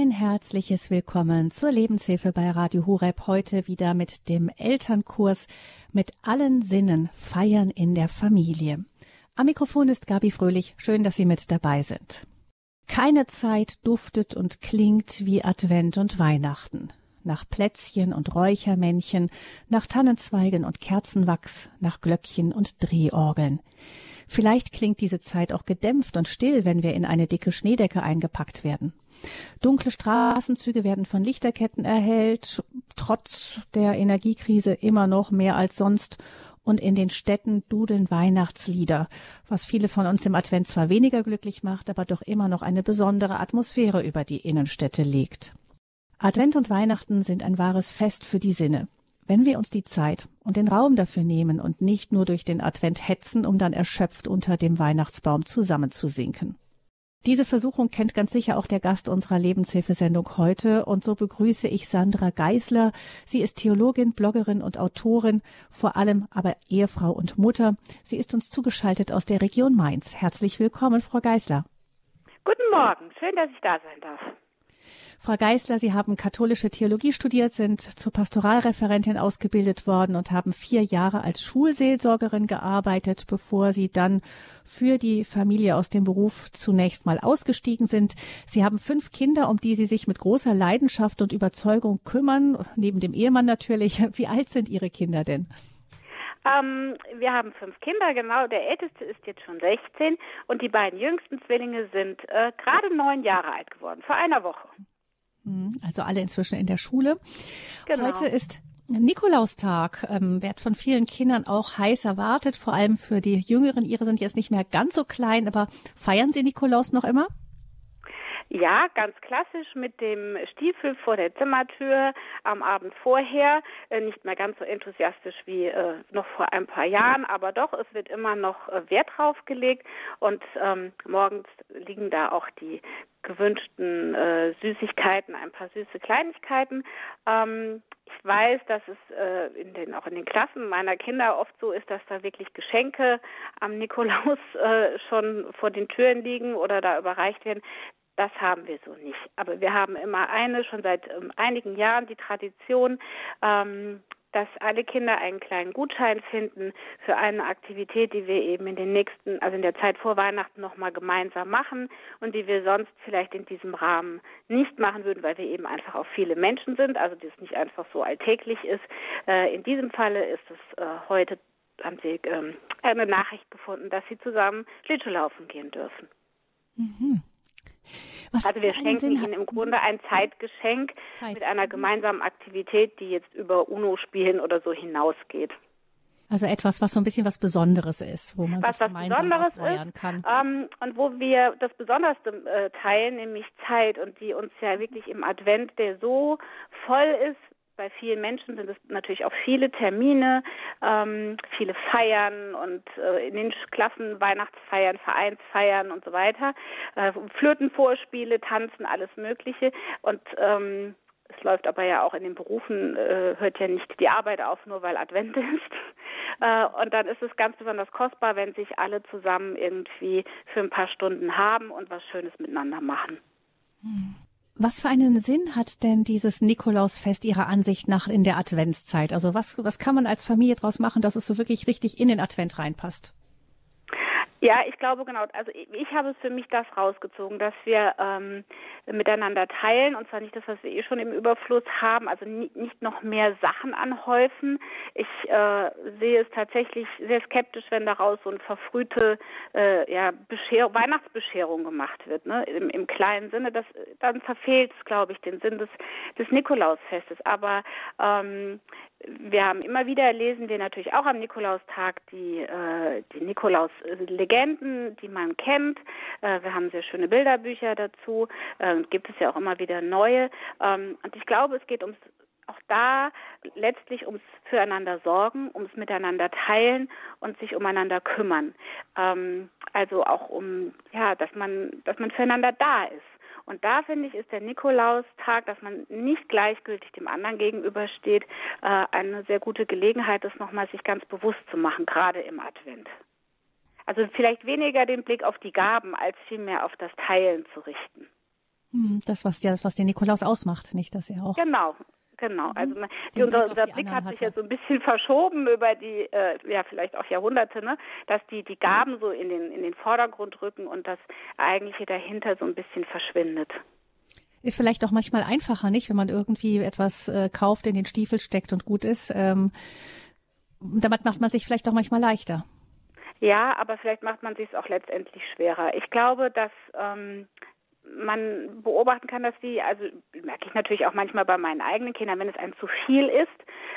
Ein herzliches Willkommen zur Lebenshilfe bei Radio Hureb heute wieder mit dem Elternkurs mit allen Sinnen feiern in der Familie. Am Mikrofon ist Gabi Fröhlich. Schön, dass Sie mit dabei sind. Keine Zeit duftet und klingt wie Advent und Weihnachten. Nach Plätzchen und Räuchermännchen, nach Tannenzweigen und Kerzenwachs, nach Glöckchen und Drehorgeln. Vielleicht klingt diese Zeit auch gedämpft und still, wenn wir in eine dicke Schneedecke eingepackt werden. Dunkle Straßenzüge werden von Lichterketten erhellt, trotz der Energiekrise immer noch mehr als sonst. Und in den Städten dudeln Weihnachtslieder, was viele von uns im Advent zwar weniger glücklich macht, aber doch immer noch eine besondere Atmosphäre über die Innenstädte legt. Advent und Weihnachten sind ein wahres Fest für die Sinne wenn wir uns die Zeit und den Raum dafür nehmen und nicht nur durch den Advent hetzen, um dann erschöpft unter dem Weihnachtsbaum zusammenzusinken. Diese Versuchung kennt ganz sicher auch der Gast unserer Lebenshilfesendung heute und so begrüße ich Sandra Geisler. Sie ist Theologin, Bloggerin und Autorin, vor allem aber Ehefrau und Mutter. Sie ist uns zugeschaltet aus der Region Mainz. Herzlich willkommen, Frau Geisler. Guten Morgen, schön, dass ich da sein darf. Frau Geisler, Sie haben katholische Theologie studiert, sind zur Pastoralreferentin ausgebildet worden und haben vier Jahre als Schulseelsorgerin gearbeitet, bevor Sie dann für die Familie aus dem Beruf zunächst mal ausgestiegen sind. Sie haben fünf Kinder, um die Sie sich mit großer Leidenschaft und Überzeugung kümmern, neben dem Ehemann natürlich. Wie alt sind Ihre Kinder denn? Ähm, wir haben fünf Kinder, genau. Der älteste ist jetzt schon 16 und die beiden jüngsten Zwillinge sind äh, gerade neun Jahre alt geworden, vor einer Woche. Mhm, also alle inzwischen in der Schule. Genau. Heute ist Nikolaustag, ähm, wird von vielen Kindern auch heiß erwartet, vor allem für die Jüngeren. Ihre sind jetzt nicht mehr ganz so klein, aber feiern Sie Nikolaus noch immer? Ja, ganz klassisch mit dem Stiefel vor der Zimmertür am Abend vorher. Äh, nicht mehr ganz so enthusiastisch wie äh, noch vor ein paar Jahren, aber doch, es wird immer noch äh, Wert drauf gelegt und ähm, morgens liegen da auch die gewünschten Süßigkeiten, ein paar süße Kleinigkeiten. Ähm, ich weiß, dass es äh, in den, auch in den Klassen meiner Kinder oft so ist, dass da wirklich Geschenke am Nikolaus äh, schon vor den Türen liegen oder da überreicht werden. Das haben wir so nicht. Aber wir haben immer eine, schon seit ähm, einigen Jahren die Tradition, ähm, dass alle Kinder einen kleinen Gutschein finden für eine Aktivität, die wir eben in den nächsten, also in der Zeit vor Weihnachten nochmal gemeinsam machen und die wir sonst vielleicht in diesem Rahmen nicht machen würden, weil wir eben einfach auch viele Menschen sind, also das nicht einfach so alltäglich ist. Äh, in diesem Falle ist es äh, heute, haben Sie ähm, eine Nachricht gefunden, dass Sie zusammen Schlittschuhlaufen gehen dürfen. Mhm. Was also wir schenken Sinn ihnen im Grunde ein Zeitgeschenk Zeit. mit einer gemeinsamen Aktivität, die jetzt über UNO-Spielen oder so hinausgeht. Also etwas, was so ein bisschen was Besonderes ist, wo man was, sich gemeinsam was feiern kann. Ähm, und wo wir das Besonderste äh, teilen, nämlich Zeit und die uns ja wirklich im Advent, der so voll ist, bei vielen Menschen sind es natürlich auch viele Termine, ähm, viele Feiern und äh, in den Klassen Weihnachtsfeiern, Vereinsfeiern und so weiter, äh, Flötenvorspiele, Tanzen, alles Mögliche. Und ähm, es läuft aber ja auch in den Berufen, äh, hört ja nicht die Arbeit auf, nur weil Advent ist. Äh, und dann ist es ganz besonders kostbar, wenn sich alle zusammen irgendwie für ein paar Stunden haben und was Schönes miteinander machen. Hm. Was für einen Sinn hat denn dieses Nikolausfest Ihrer Ansicht nach in der Adventszeit? Also was, was kann man als Familie daraus machen, dass es so wirklich richtig in den Advent reinpasst? Ja, ich glaube genau. Also ich, habe für mich das rausgezogen, dass wir ähm, miteinander teilen und zwar nicht das, was wir eh schon im Überfluss haben, also nie, nicht noch mehr Sachen anhäufen. Ich äh, sehe es tatsächlich sehr skeptisch, wenn daraus so eine verfrühte äh, ja, Bescher Weihnachtsbescherung gemacht wird, ne? Im, im kleinen Sinne. Das, dann verfehlt es, glaube ich, den Sinn des, des Nikolausfestes. Aber ähm, wir haben immer wieder lesen wir natürlich auch am Nikolaustag die, äh, die Nikolaus-Legenden, die man kennt. Äh, wir haben sehr schöne Bilderbücher dazu. Äh, gibt es ja auch immer wieder neue. Ähm, und ich glaube, es geht ums auch da letztlich ums füreinander sorgen, ums miteinander teilen und sich umeinander kümmern. Ähm, also auch um ja, dass man, dass man füreinander da ist. Und da finde ich, ist der Nikolaustag, dass man nicht gleichgültig dem anderen gegenübersteht, äh, eine sehr gute Gelegenheit, das nochmal sich ganz bewusst zu machen, gerade im Advent. Also vielleicht weniger den Blick auf die Gaben, als vielmehr auf das Teilen zu richten. Hm, das, was, ja, was den Nikolaus ausmacht, nicht, dass er auch. Genau, Genau, mhm. also die, unser, unser Blick hat sich ja so ein bisschen verschoben über die, äh, ja vielleicht auch Jahrhunderte, ne? dass die die Gaben so in den in den Vordergrund rücken und das eigentliche dahinter so ein bisschen verschwindet. Ist vielleicht auch manchmal einfacher, nicht, wenn man irgendwie etwas äh, kauft, in den Stiefel steckt und gut ist. Ähm, damit macht man sich vielleicht auch manchmal leichter. Ja, aber vielleicht macht man sich es auch letztendlich schwerer. Ich glaube, dass ähm, man beobachten kann, dass die, also merke ich natürlich auch manchmal bei meinen eigenen Kindern, wenn es einem zu viel ist,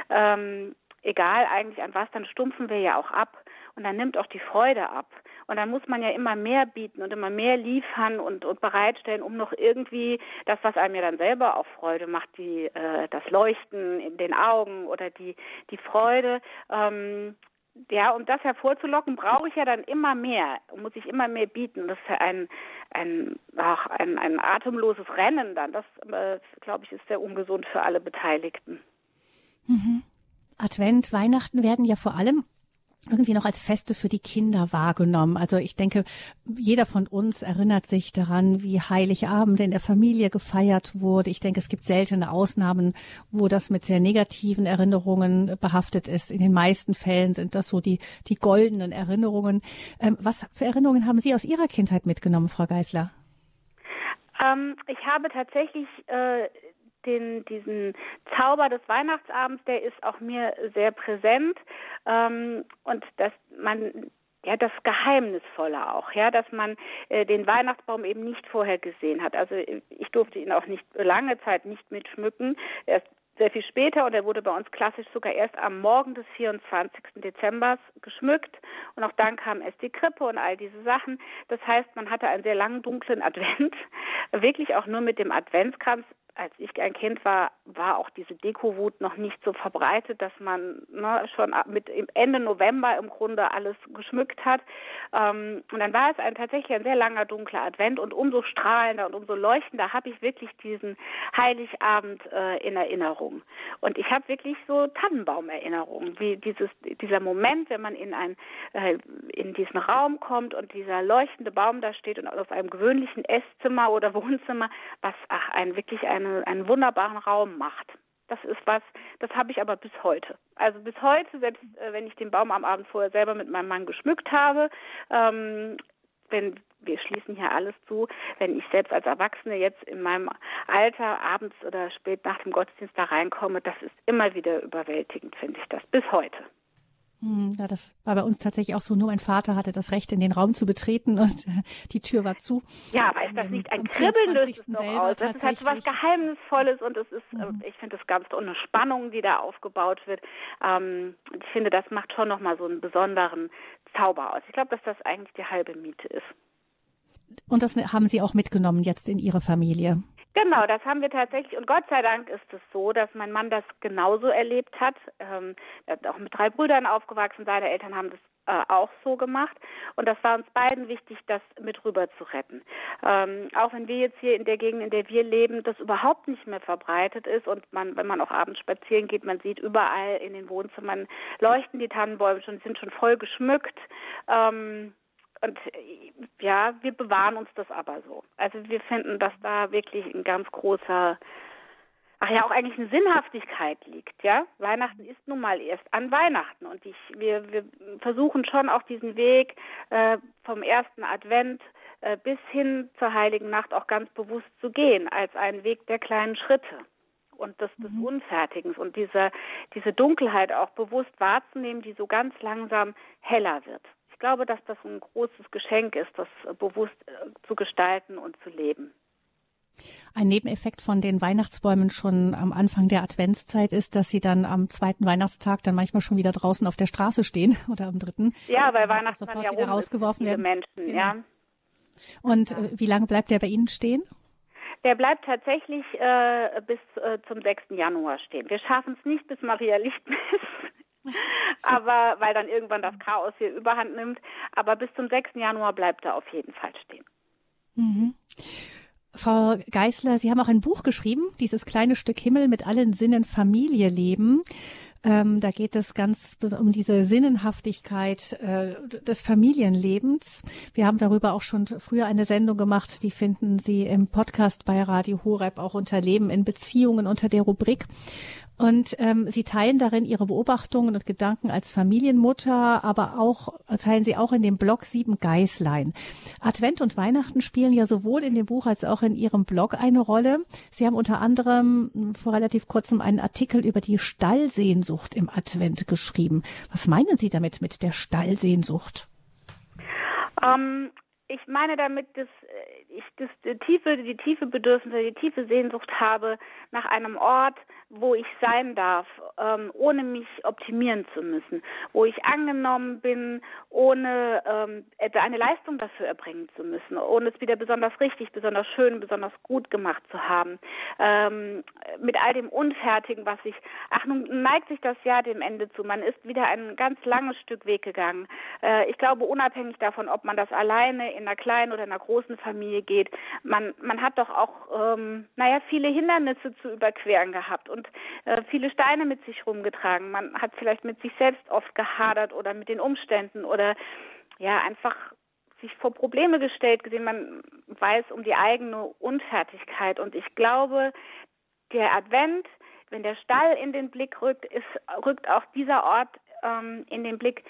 ähm, egal eigentlich an was, dann stumpfen wir ja auch ab und dann nimmt auch die Freude ab. Und dann muss man ja immer mehr bieten und immer mehr liefern und, und bereitstellen, um noch irgendwie das, was einem ja dann selber auch Freude macht, die äh, das Leuchten in den Augen oder die die Freude, ähm, ja, um das hervorzulocken, brauche ich ja dann immer mehr, muss ich immer mehr bieten. Das ist ja ein, ein, ach, ein, ein atemloses Rennen dann. Das, äh, glaube ich, ist sehr ungesund für alle Beteiligten. Mhm. Advent, Weihnachten werden ja vor allem irgendwie noch als Feste für die Kinder wahrgenommen. Also ich denke, jeder von uns erinnert sich daran, wie Heiligabend in der Familie gefeiert wurde. Ich denke, es gibt seltene Ausnahmen, wo das mit sehr negativen Erinnerungen behaftet ist. In den meisten Fällen sind das so die, die goldenen Erinnerungen. Ähm, was für Erinnerungen haben Sie aus Ihrer Kindheit mitgenommen, Frau Geisler? Ähm, ich habe tatsächlich äh, den, diesen Zauber des Weihnachtsabends, der ist auch mir sehr präsent. Ähm, und dass man ja das Geheimnisvolle auch, ja, dass man äh, den Weihnachtsbaum eben nicht vorher gesehen hat. Also ich durfte ihn auch nicht lange Zeit nicht mitschmücken. Erst sehr viel später und er wurde bei uns klassisch sogar erst am Morgen des 24. Dezember geschmückt und auch dann kam erst die Krippe und all diese Sachen. Das heißt, man hatte einen sehr langen dunklen Advent, wirklich auch nur mit dem Adventskranz als ich ein Kind war, war auch diese Dekowut noch nicht so verbreitet, dass man ne, schon mit Ende November im Grunde alles geschmückt hat. Ähm, und dann war es ein tatsächlich ein sehr langer dunkler Advent und umso strahlender und umso leuchtender habe ich wirklich diesen Heiligabend äh, in Erinnerung. Und ich habe wirklich so Tannenbaumerinnerungen, wie dieses dieser Moment, wenn man in ein äh, in diesen Raum kommt und dieser leuchtende Baum da steht und auf einem gewöhnlichen Esszimmer oder Wohnzimmer, was ach ein wirklich ein eine, einen wunderbaren Raum macht. Das ist was, das habe ich aber bis heute. Also bis heute, selbst äh, wenn ich den Baum am Abend vorher selber mit meinem Mann geschmückt habe, ähm, wenn wir schließen hier alles zu, wenn ich selbst als Erwachsene jetzt in meinem Alter abends oder spät nach dem Gottesdienst da reinkomme, das ist immer wieder überwältigend, finde ich das, bis heute. Hm, ja, das war bei uns tatsächlich auch so. Nur mein Vater hatte das Recht, in den Raum zu betreten und äh, die Tür war zu. Ja, aber ist das nicht ein Kribbeln? Das ist halt so was Geheimnisvolles und es ist, äh, mhm. ich finde das ganz eine Spannung, die da aufgebaut wird. Ähm, ich finde, das macht schon nochmal so einen besonderen Zauber aus. Ich glaube, dass das eigentlich die halbe Miete ist. Und das haben Sie auch mitgenommen jetzt in Ihre Familie? Genau, das haben wir tatsächlich. Und Gott sei Dank ist es so, dass mein Mann das genauso erlebt hat. Ähm, er hat auch mit drei Brüdern aufgewachsen. Seine Eltern haben das äh, auch so gemacht. Und das war uns beiden wichtig, das mit rüber zu retten. Ähm, auch wenn wir jetzt hier in der Gegend, in der wir leben, das überhaupt nicht mehr verbreitet ist und man, wenn man auch abends spazieren geht, man sieht überall in den Wohnzimmern leuchten die Tannenbäume schon, sind schon voll geschmückt. Ähm, und ja, wir bewahren uns das aber so. Also wir finden, dass da wirklich ein ganz großer, ach ja, auch eigentlich eine Sinnhaftigkeit liegt, ja. Weihnachten ist nun mal erst an Weihnachten und ich, wir, wir versuchen schon auch diesen Weg äh, vom ersten Advent äh, bis hin zur Heiligen Nacht auch ganz bewusst zu gehen, als einen Weg der kleinen Schritte und des, des mhm. Unfertigens und diese, diese Dunkelheit auch bewusst wahrzunehmen, die so ganz langsam heller wird glaube, dass das ein großes Geschenk ist, das bewusst äh, zu gestalten und zu leben. Ein Nebeneffekt von den Weihnachtsbäumen schon am Anfang der Adventszeit ist, dass sie dann am zweiten Weihnachtstag dann manchmal schon wieder draußen auf der Straße stehen oder am dritten. Ja, weil Weihnachten sofort ja wieder rausgeworfen werden. Menschen, genau. ja. Und ja. Äh, wie lange bleibt der bei Ihnen stehen? Der bleibt tatsächlich äh, bis äh, zum 6. Januar stehen. Wir schaffen es nicht bis Maria Lichtmess. Aber weil dann irgendwann das Chaos hier überhand nimmt. Aber bis zum 6. Januar bleibt er auf jeden Fall stehen. Mhm. Frau Geißler, Sie haben auch ein Buch geschrieben, dieses kleine Stück Himmel mit allen Sinnen Familie leben. Ähm, da geht es ganz um diese Sinnenhaftigkeit äh, des Familienlebens. Wir haben darüber auch schon früher eine Sendung gemacht, die finden Sie im Podcast bei Radio Horeb auch unter Leben in Beziehungen unter der Rubrik. Und ähm, Sie teilen darin Ihre Beobachtungen und Gedanken als Familienmutter, aber auch teilen Sie auch in dem Blog Sieben Geißlein. Advent und Weihnachten spielen ja sowohl in dem Buch als auch in Ihrem Blog eine Rolle. Sie haben unter anderem vor relativ kurzem einen Artikel über die Stallsehnsucht im Advent geschrieben. Was meinen Sie damit mit der Stallsehnsucht? Ähm, ich meine damit, dass äh, ich das die tiefe, die tiefe Bedürfnisse, die tiefe Sehnsucht habe nach einem Ort, wo ich sein darf, ähm, ohne mich optimieren zu müssen, wo ich angenommen bin, ohne ähm, eine Leistung dafür erbringen zu müssen, ohne es wieder besonders richtig, besonders schön, besonders gut gemacht zu haben, ähm, mit all dem Unfertigen, was ich, ach nun neigt sich das Jahr dem Ende zu, man ist wieder ein ganz langes Stück Weg gegangen. Äh, ich glaube, unabhängig davon, ob man das alleine in einer kleinen oder in einer großen Familie geht, man, man hat doch auch, ähm, naja, viele Hindernisse zu überqueren gehabt. Und äh, viele Steine mit sich rumgetragen. Man hat vielleicht mit sich selbst oft gehadert oder mit den Umständen oder ja, einfach sich vor Probleme gestellt gesehen. Man weiß um die eigene Unfertigkeit und ich glaube, der Advent, wenn der Stall in den Blick rückt, ist, rückt auch dieser Ort ähm, in den Blick,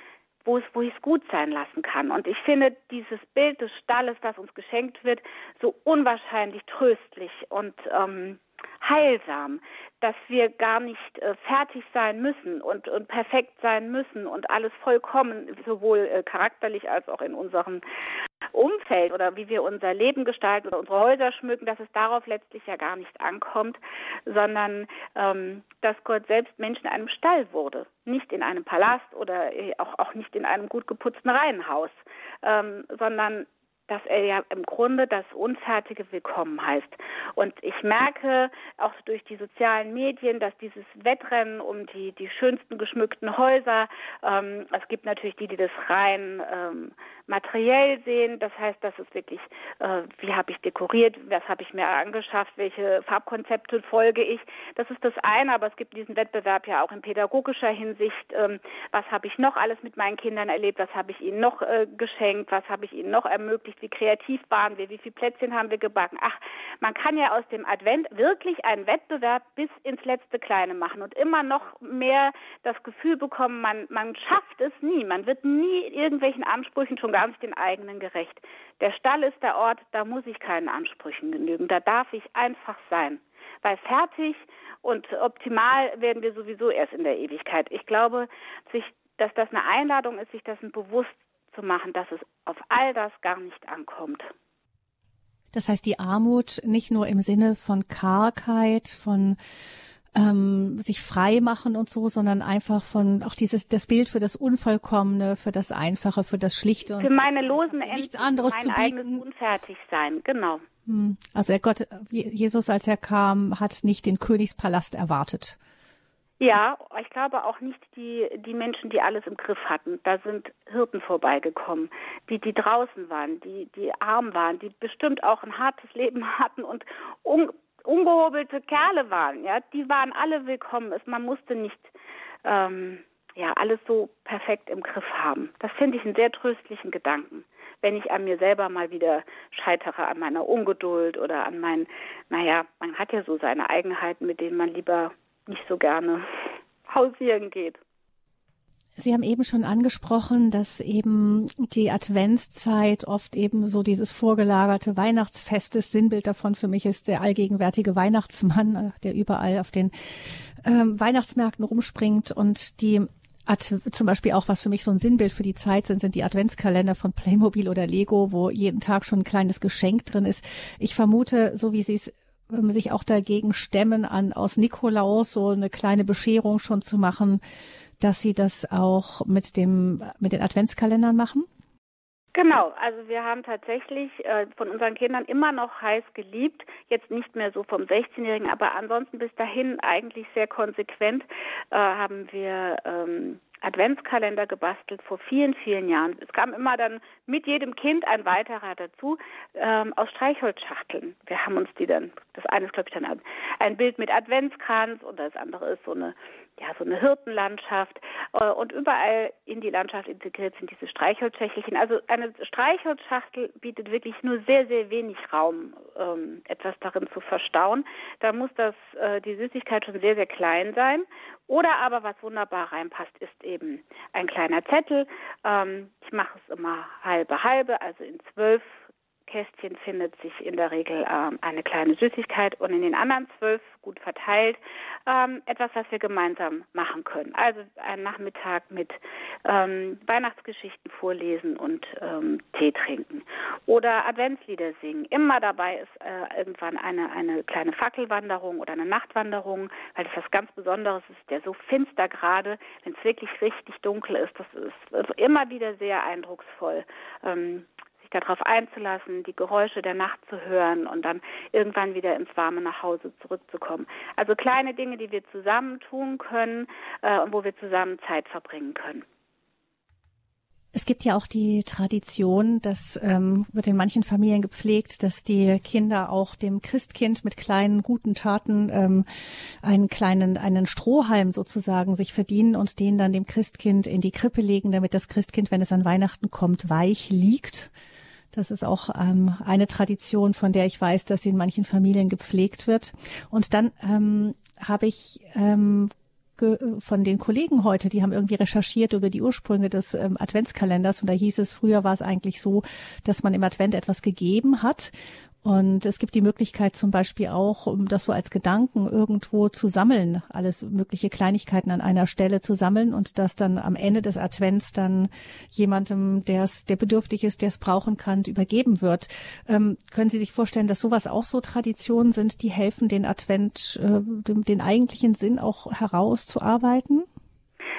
wo es, wo ich es gut sein lassen kann. Und ich finde dieses Bild des Stalles, das uns geschenkt wird, so unwahrscheinlich tröstlich und ähm, heilsam, dass wir gar nicht äh, fertig sein müssen und, und perfekt sein müssen und alles vollkommen, sowohl äh, charakterlich als auch in unserem Umfeld oder wie wir unser Leben gestalten oder unsere Häuser schmücken, dass es darauf letztlich ja gar nicht ankommt, sondern ähm, dass Gott selbst Mensch in einem Stall wurde, nicht in einem Palast oder äh, auch, auch nicht in einem gut geputzten Reihenhaus, ähm, sondern dass er ja im Grunde das Unfertige willkommen heißt. Und ich merke auch durch die sozialen Medien, dass dieses Wettrennen um die, die schönsten geschmückten Häuser, ähm, es gibt natürlich die, die das rein ähm, materiell sehen. Das heißt, das ist wirklich, äh, wie habe ich dekoriert, was habe ich mir angeschafft, welche Farbkonzepte folge ich. Das ist das eine, aber es gibt diesen Wettbewerb ja auch in pädagogischer Hinsicht. Ähm, was habe ich noch alles mit meinen Kindern erlebt? Was habe ich ihnen noch äh, geschenkt? Was habe ich ihnen noch ermöglicht? Wie kreativ waren wir? Wie viele Plätzchen haben wir gebacken? Ach, man kann ja aus dem Advent wirklich einen Wettbewerb bis ins letzte Kleine machen und immer noch mehr das Gefühl bekommen, man, man schafft es nie. Man wird nie irgendwelchen Ansprüchen schon gar nicht den eigenen gerecht. Der Stall ist der Ort, da muss ich keinen Ansprüchen genügen. Da darf ich einfach sein. Weil fertig und optimal werden wir sowieso erst in der Ewigkeit. Ich glaube, sich, dass das eine Einladung ist, sich dessen bewusst zu machen, dass es auf all das gar nicht ankommt. Das heißt, die Armut nicht nur im Sinne von Kargheit, von ähm, sich frei machen und so, sondern einfach von auch dieses das Bild für das Unvollkommene, für das Einfache, für das Schlichte und für meine losen Enden, nichts anderes mein zu bieten. Unfertig sein, genau. Hm. Also Gott, Jesus, als er kam, hat nicht den Königspalast erwartet. Ja, ich glaube auch nicht die, die Menschen, die alles im Griff hatten. Da sind Hirten vorbeigekommen, die, die draußen waren, die, die arm waren, die bestimmt auch ein hartes Leben hatten und un, ungehobelte Kerle waren, ja, die waren alle willkommen. Man musste nicht ähm, ja alles so perfekt im Griff haben. Das finde ich einen sehr tröstlichen Gedanken. Wenn ich an mir selber mal wieder scheitere, an meiner Ungeduld oder an meinen, naja, man hat ja so seine Eigenheiten, mit denen man lieber nicht so gerne hausieren geht. Sie haben eben schon angesprochen, dass eben die Adventszeit oft eben so dieses vorgelagerte Weihnachtsfest ist. Sinnbild davon für mich ist der allgegenwärtige Weihnachtsmann, äh, der überall auf den ähm, Weihnachtsmärkten rumspringt und die Ad, zum Beispiel auch, was für mich so ein Sinnbild für die Zeit sind, sind die Adventskalender von Playmobil oder Lego, wo jeden Tag schon ein kleines Geschenk drin ist. Ich vermute, so wie Sie es ähm, sich auch dagegen stemmen, an aus Nikolaus so eine kleine Bescherung schon zu machen, dass Sie das auch mit dem mit den Adventskalendern machen? Genau, also wir haben tatsächlich äh, von unseren Kindern immer noch heiß geliebt, jetzt nicht mehr so vom 16-Jährigen, aber ansonsten bis dahin eigentlich sehr konsequent äh, haben wir ähm, Adventskalender gebastelt vor vielen, vielen Jahren. Es kam immer dann mit jedem Kind ein weiterer dazu ähm, aus Streichholzschachteln. Wir haben uns die dann, das eine ist glaube ich dann ein Bild mit Adventskranz und das andere ist so eine ja, so eine Hirtenlandschaft äh, und überall in die Landschaft integriert sind diese Streichholzschächtelchen. Also eine Streichholzschachtel bietet wirklich nur sehr, sehr wenig Raum, ähm, etwas darin zu verstauen. Da muss das, äh, die Süßigkeit schon sehr, sehr klein sein. Oder aber was wunderbar reinpasst, ist eben ein kleiner Zettel. Ähm, ich mache es immer halbe halbe, also in zwölf Kästchen findet sich in der Regel ähm, eine kleine Süßigkeit und in den anderen zwölf gut verteilt ähm, etwas, was wir gemeinsam machen können. Also einen Nachmittag mit ähm, Weihnachtsgeschichten vorlesen und ähm, Tee trinken oder Adventslieder singen. Immer dabei ist äh, irgendwann eine, eine kleine Fackelwanderung oder eine Nachtwanderung, weil das was ganz Besonderes ist, der so finster gerade, wenn es wirklich richtig dunkel ist, das ist also immer wieder sehr eindrucksvoll. Darauf einzulassen, die Geräusche der Nacht zu hören und dann irgendwann wieder ins warme nach Hause zurückzukommen. Also kleine Dinge, die wir zusammen tun können äh, und wo wir zusammen Zeit verbringen können. Es gibt ja auch die Tradition, das ähm, wird in manchen Familien gepflegt, dass die Kinder auch dem Christkind mit kleinen guten Taten ähm, einen kleinen einen Strohhalm sozusagen sich verdienen und den dann dem Christkind in die Krippe legen, damit das Christkind, wenn es an Weihnachten kommt, weich liegt. Das ist auch ähm, eine Tradition, von der ich weiß, dass sie in manchen Familien gepflegt wird. Und dann ähm, habe ich ähm, von den Kollegen heute, die haben irgendwie recherchiert über die Ursprünge des ähm, Adventskalenders und da hieß es, früher war es eigentlich so, dass man im Advent etwas gegeben hat und es gibt die Möglichkeit zum Beispiel auch, um das so als Gedanken irgendwo zu sammeln, alles mögliche Kleinigkeiten an einer Stelle zu sammeln und das dann am Ende des Advents dann jemandem, der es, der bedürftig ist, der es brauchen kann, übergeben wird. Ähm, können Sie sich vorstellen, dass sowas auch so Traditionen sind, die helfen, den Advent, äh, den, den eigentlichen Sinn auch herauszuarbeiten?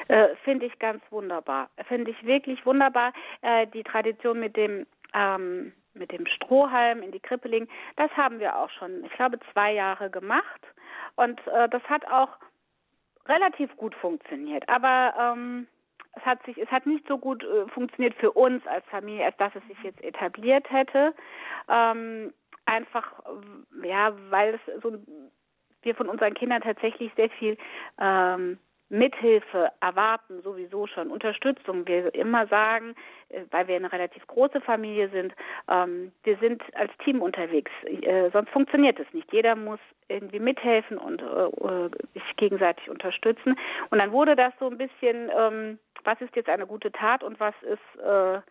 Äh, Finde ich ganz wunderbar. Finde ich wirklich wunderbar. Äh, die Tradition mit dem ähm, mit dem Strohhalm in die Krippe legen, das haben wir auch schon, ich glaube, zwei Jahre gemacht. Und äh, das hat auch relativ gut funktioniert. Aber ähm, es hat sich, es hat nicht so gut äh, funktioniert für uns als Familie, als dass es sich jetzt etabliert hätte. Ähm, einfach, ja, weil es so wir von unseren Kindern tatsächlich sehr viel ähm, Mithilfe erwarten, sowieso schon Unterstützung. Wir immer sagen, äh, weil wir eine relativ große Familie sind, ähm, wir sind als Team unterwegs. Äh, sonst funktioniert es nicht. Jeder muss irgendwie mithelfen und äh, sich gegenseitig unterstützen. Und dann wurde das so ein bisschen, ähm, was ist jetzt eine gute Tat und was ist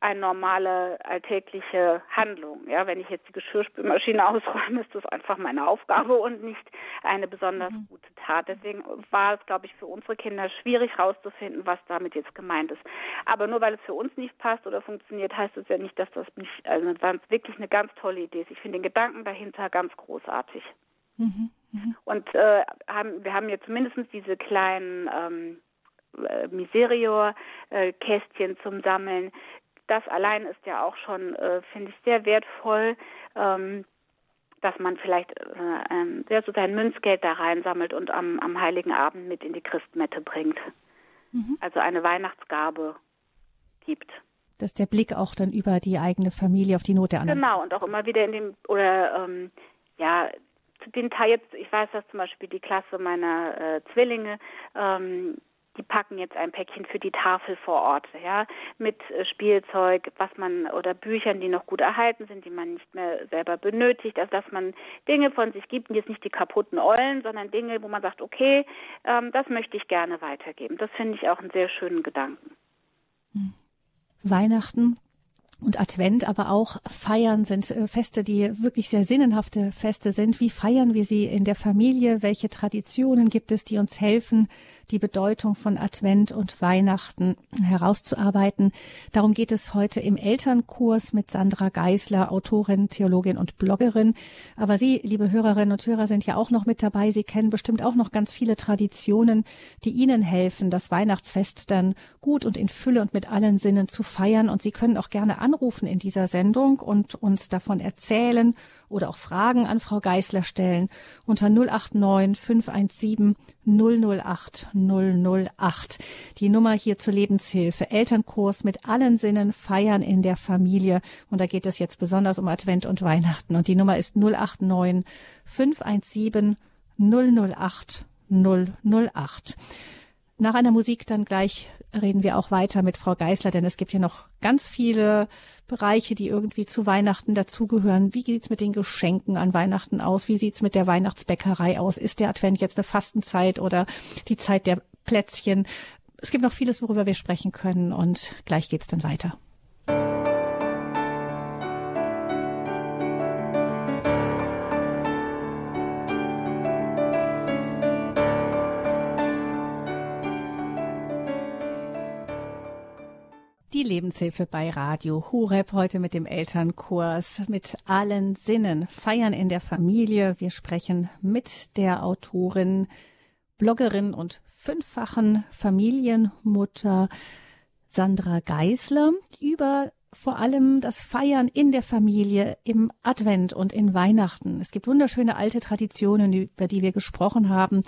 eine normale alltägliche Handlung. Ja, wenn ich jetzt die Geschirrspülmaschine ausräume, ist das einfach meine Aufgabe und nicht eine besonders mhm. gute Tat. Deswegen war es, glaube ich, für unsere Kinder schwierig herauszufinden, was damit jetzt gemeint ist. Aber nur weil es für uns nicht passt oder funktioniert, heißt es ja nicht, dass das nicht, also das wirklich eine ganz tolle Idee ist. Ich finde den Gedanken dahinter ganz großartig. Mhm. Mhm. Und äh, haben, wir haben jetzt zumindest diese kleinen ähm, äh, Miserior-Kästchen zum Sammeln, das allein ist ja auch schon, äh, finde ich, sehr wertvoll, ähm, dass man vielleicht äh, ähm, ja, so sein Münzgeld da reinsammelt und am, am Heiligen Abend mit in die Christmette bringt. Mhm. Also eine Weihnachtsgabe gibt. Dass der Blick auch dann über die eigene Familie auf die Not der anderen. Genau, und auch immer wieder in dem, oder ähm, ja, zu den Teil jetzt, ich weiß, dass zum Beispiel die Klasse meiner äh, Zwillinge ähm, die packen jetzt ein Päckchen für die Tafel vor Ort, ja, mit äh, Spielzeug, was man oder Büchern, die noch gut erhalten sind, die man nicht mehr selber benötigt, also dass man Dinge von sich gibt jetzt nicht die kaputten Eulen, sondern Dinge, wo man sagt, okay, ähm, das möchte ich gerne weitergeben. Das finde ich auch einen sehr schönen Gedanken. Hm. Weihnachten und Advent, aber auch Feiern sind äh, Feste, die wirklich sehr sinnenhafte Feste sind. Wie feiern wir sie in der Familie? Welche Traditionen gibt es, die uns helfen, die Bedeutung von Advent und Weihnachten herauszuarbeiten? Darum geht es heute im Elternkurs mit Sandra Geisler, Autorin, Theologin und Bloggerin. Aber Sie, liebe Hörerinnen und Hörer, sind ja auch noch mit dabei. Sie kennen bestimmt auch noch ganz viele Traditionen, die Ihnen helfen, das Weihnachtsfest dann gut und in Fülle und mit allen Sinnen zu feiern. Und Sie können auch gerne anrufen in dieser Sendung und uns davon erzählen oder auch Fragen an Frau Geisler stellen unter 089 517 008 008. Die Nummer hier zur Lebenshilfe. Elternkurs mit allen Sinnen feiern in der Familie. Und da geht es jetzt besonders um Advent und Weihnachten. Und die Nummer ist 089 517 008 008. Nach einer Musik dann gleich reden wir auch weiter mit Frau Geißler, denn es gibt hier noch ganz viele Bereiche, die irgendwie zu Weihnachten dazugehören. Wie geht's mit den Geschenken an Weihnachten aus? Wie sieht's mit der Weihnachtsbäckerei aus? Ist der Advent jetzt eine Fastenzeit oder die Zeit der Plätzchen? Es gibt noch vieles, worüber wir sprechen können und gleich geht's dann weiter. Lebenshilfe bei Radio Hureb heute mit dem Elternkurs mit allen Sinnen feiern in der Familie. Wir sprechen mit der Autorin, Bloggerin und fünffachen Familienmutter Sandra Geisler über vor allem das Feiern in der Familie im Advent und in Weihnachten. Es gibt wunderschöne alte Traditionen, über die wir gesprochen haben.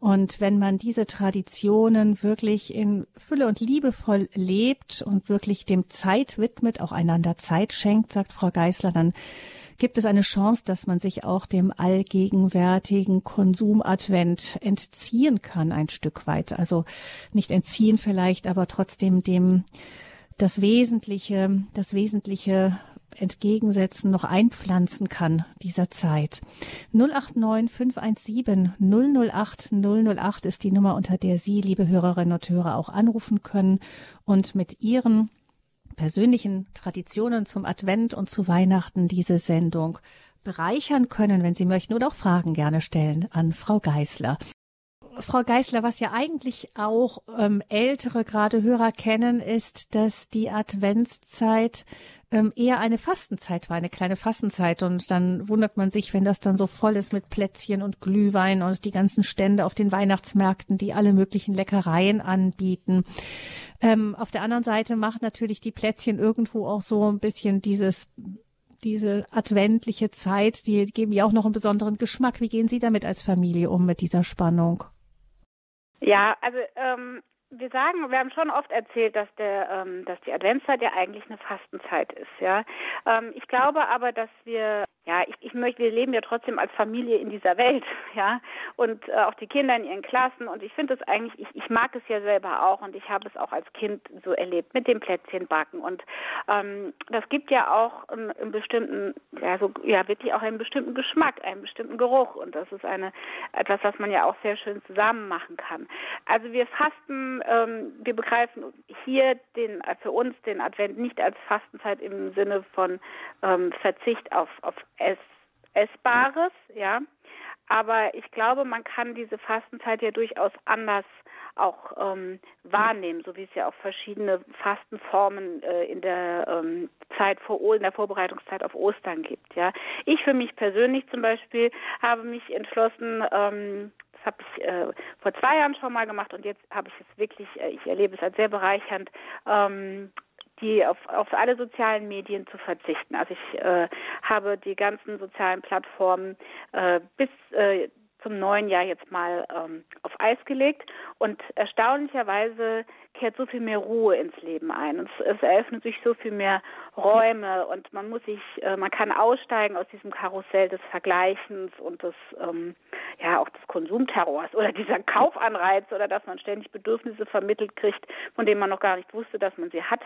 Und wenn man diese Traditionen wirklich in Fülle und liebevoll lebt und wirklich dem Zeit widmet, auch einander Zeit schenkt, sagt Frau Geisler, dann gibt es eine Chance, dass man sich auch dem allgegenwärtigen Konsumadvent entziehen kann, ein Stück weit. Also nicht entziehen vielleicht, aber trotzdem dem das Wesentliche, das Wesentliche entgegensetzen, noch einpflanzen kann dieser Zeit. 089 517 008 008 ist die Nummer, unter der Sie, liebe Hörerinnen und Hörer, auch anrufen können und mit Ihren persönlichen Traditionen zum Advent und zu Weihnachten diese Sendung bereichern können, wenn Sie möchten, oder auch Fragen gerne stellen an Frau Geißler. Frau Geißler, was ja eigentlich auch ähm, ältere, gerade Hörer kennen, ist, dass die Adventszeit ähm, eher eine Fastenzeit war, eine kleine Fastenzeit. Und dann wundert man sich, wenn das dann so voll ist mit Plätzchen und Glühwein und die ganzen Stände auf den Weihnachtsmärkten, die alle möglichen Leckereien anbieten. Ähm, auf der anderen Seite macht natürlich die Plätzchen irgendwo auch so ein bisschen dieses diese adventliche Zeit, die geben ja auch noch einen besonderen Geschmack. Wie gehen Sie damit als Familie um mit dieser Spannung? Ja, also ähm, wir sagen, wir haben schon oft erzählt, dass der, ähm, dass die Adventszeit ja eigentlich eine Fastenzeit ist. Ja, ähm, ich glaube aber, dass wir ja, ich, ich möchte, wir leben ja trotzdem als Familie in dieser Welt, ja, und äh, auch die Kinder in ihren Klassen. Und ich finde es eigentlich, ich, ich mag es ja selber auch und ich habe es auch als Kind so erlebt mit dem Plätzchenbacken. Und ähm, das gibt ja auch einen, bestimmten, ja, so, ja, wirklich auch einen bestimmten Geschmack, einen bestimmten Geruch. Und das ist eine etwas, was man ja auch sehr schön zusammen machen kann. Also wir fasten, ähm, wir begreifen hier den für uns den Advent nicht als Fastenzeit im Sinne von ähm, Verzicht auf auf Ess, Essbares, ja. Aber ich glaube, man kann diese Fastenzeit ja durchaus anders auch ähm, wahrnehmen, so wie es ja auch verschiedene Fastenformen äh, in der ähm, Zeit vor in der Vorbereitungszeit auf Ostern gibt. Ja, ich für mich persönlich zum Beispiel habe mich entschlossen, ähm, das habe ich äh, vor zwei Jahren schon mal gemacht und jetzt habe ich es wirklich, äh, ich erlebe es als sehr bereichernd, ähm, die auf, auf alle sozialen Medien zu verzichten. Also ich äh, habe die ganzen sozialen Plattformen äh, bis äh, zum neuen Jahr jetzt mal ähm, auf Eis gelegt und erstaunlicherweise kehrt so viel mehr Ruhe ins Leben ein und es, es eröffnet sich so viel mehr Räume und man muss sich, äh, man kann aussteigen aus diesem Karussell des Vergleichens und des, ähm, ja auch des Konsumterrors oder dieser Kaufanreiz oder dass man ständig Bedürfnisse vermittelt kriegt, von denen man noch gar nicht wusste, dass man sie hat.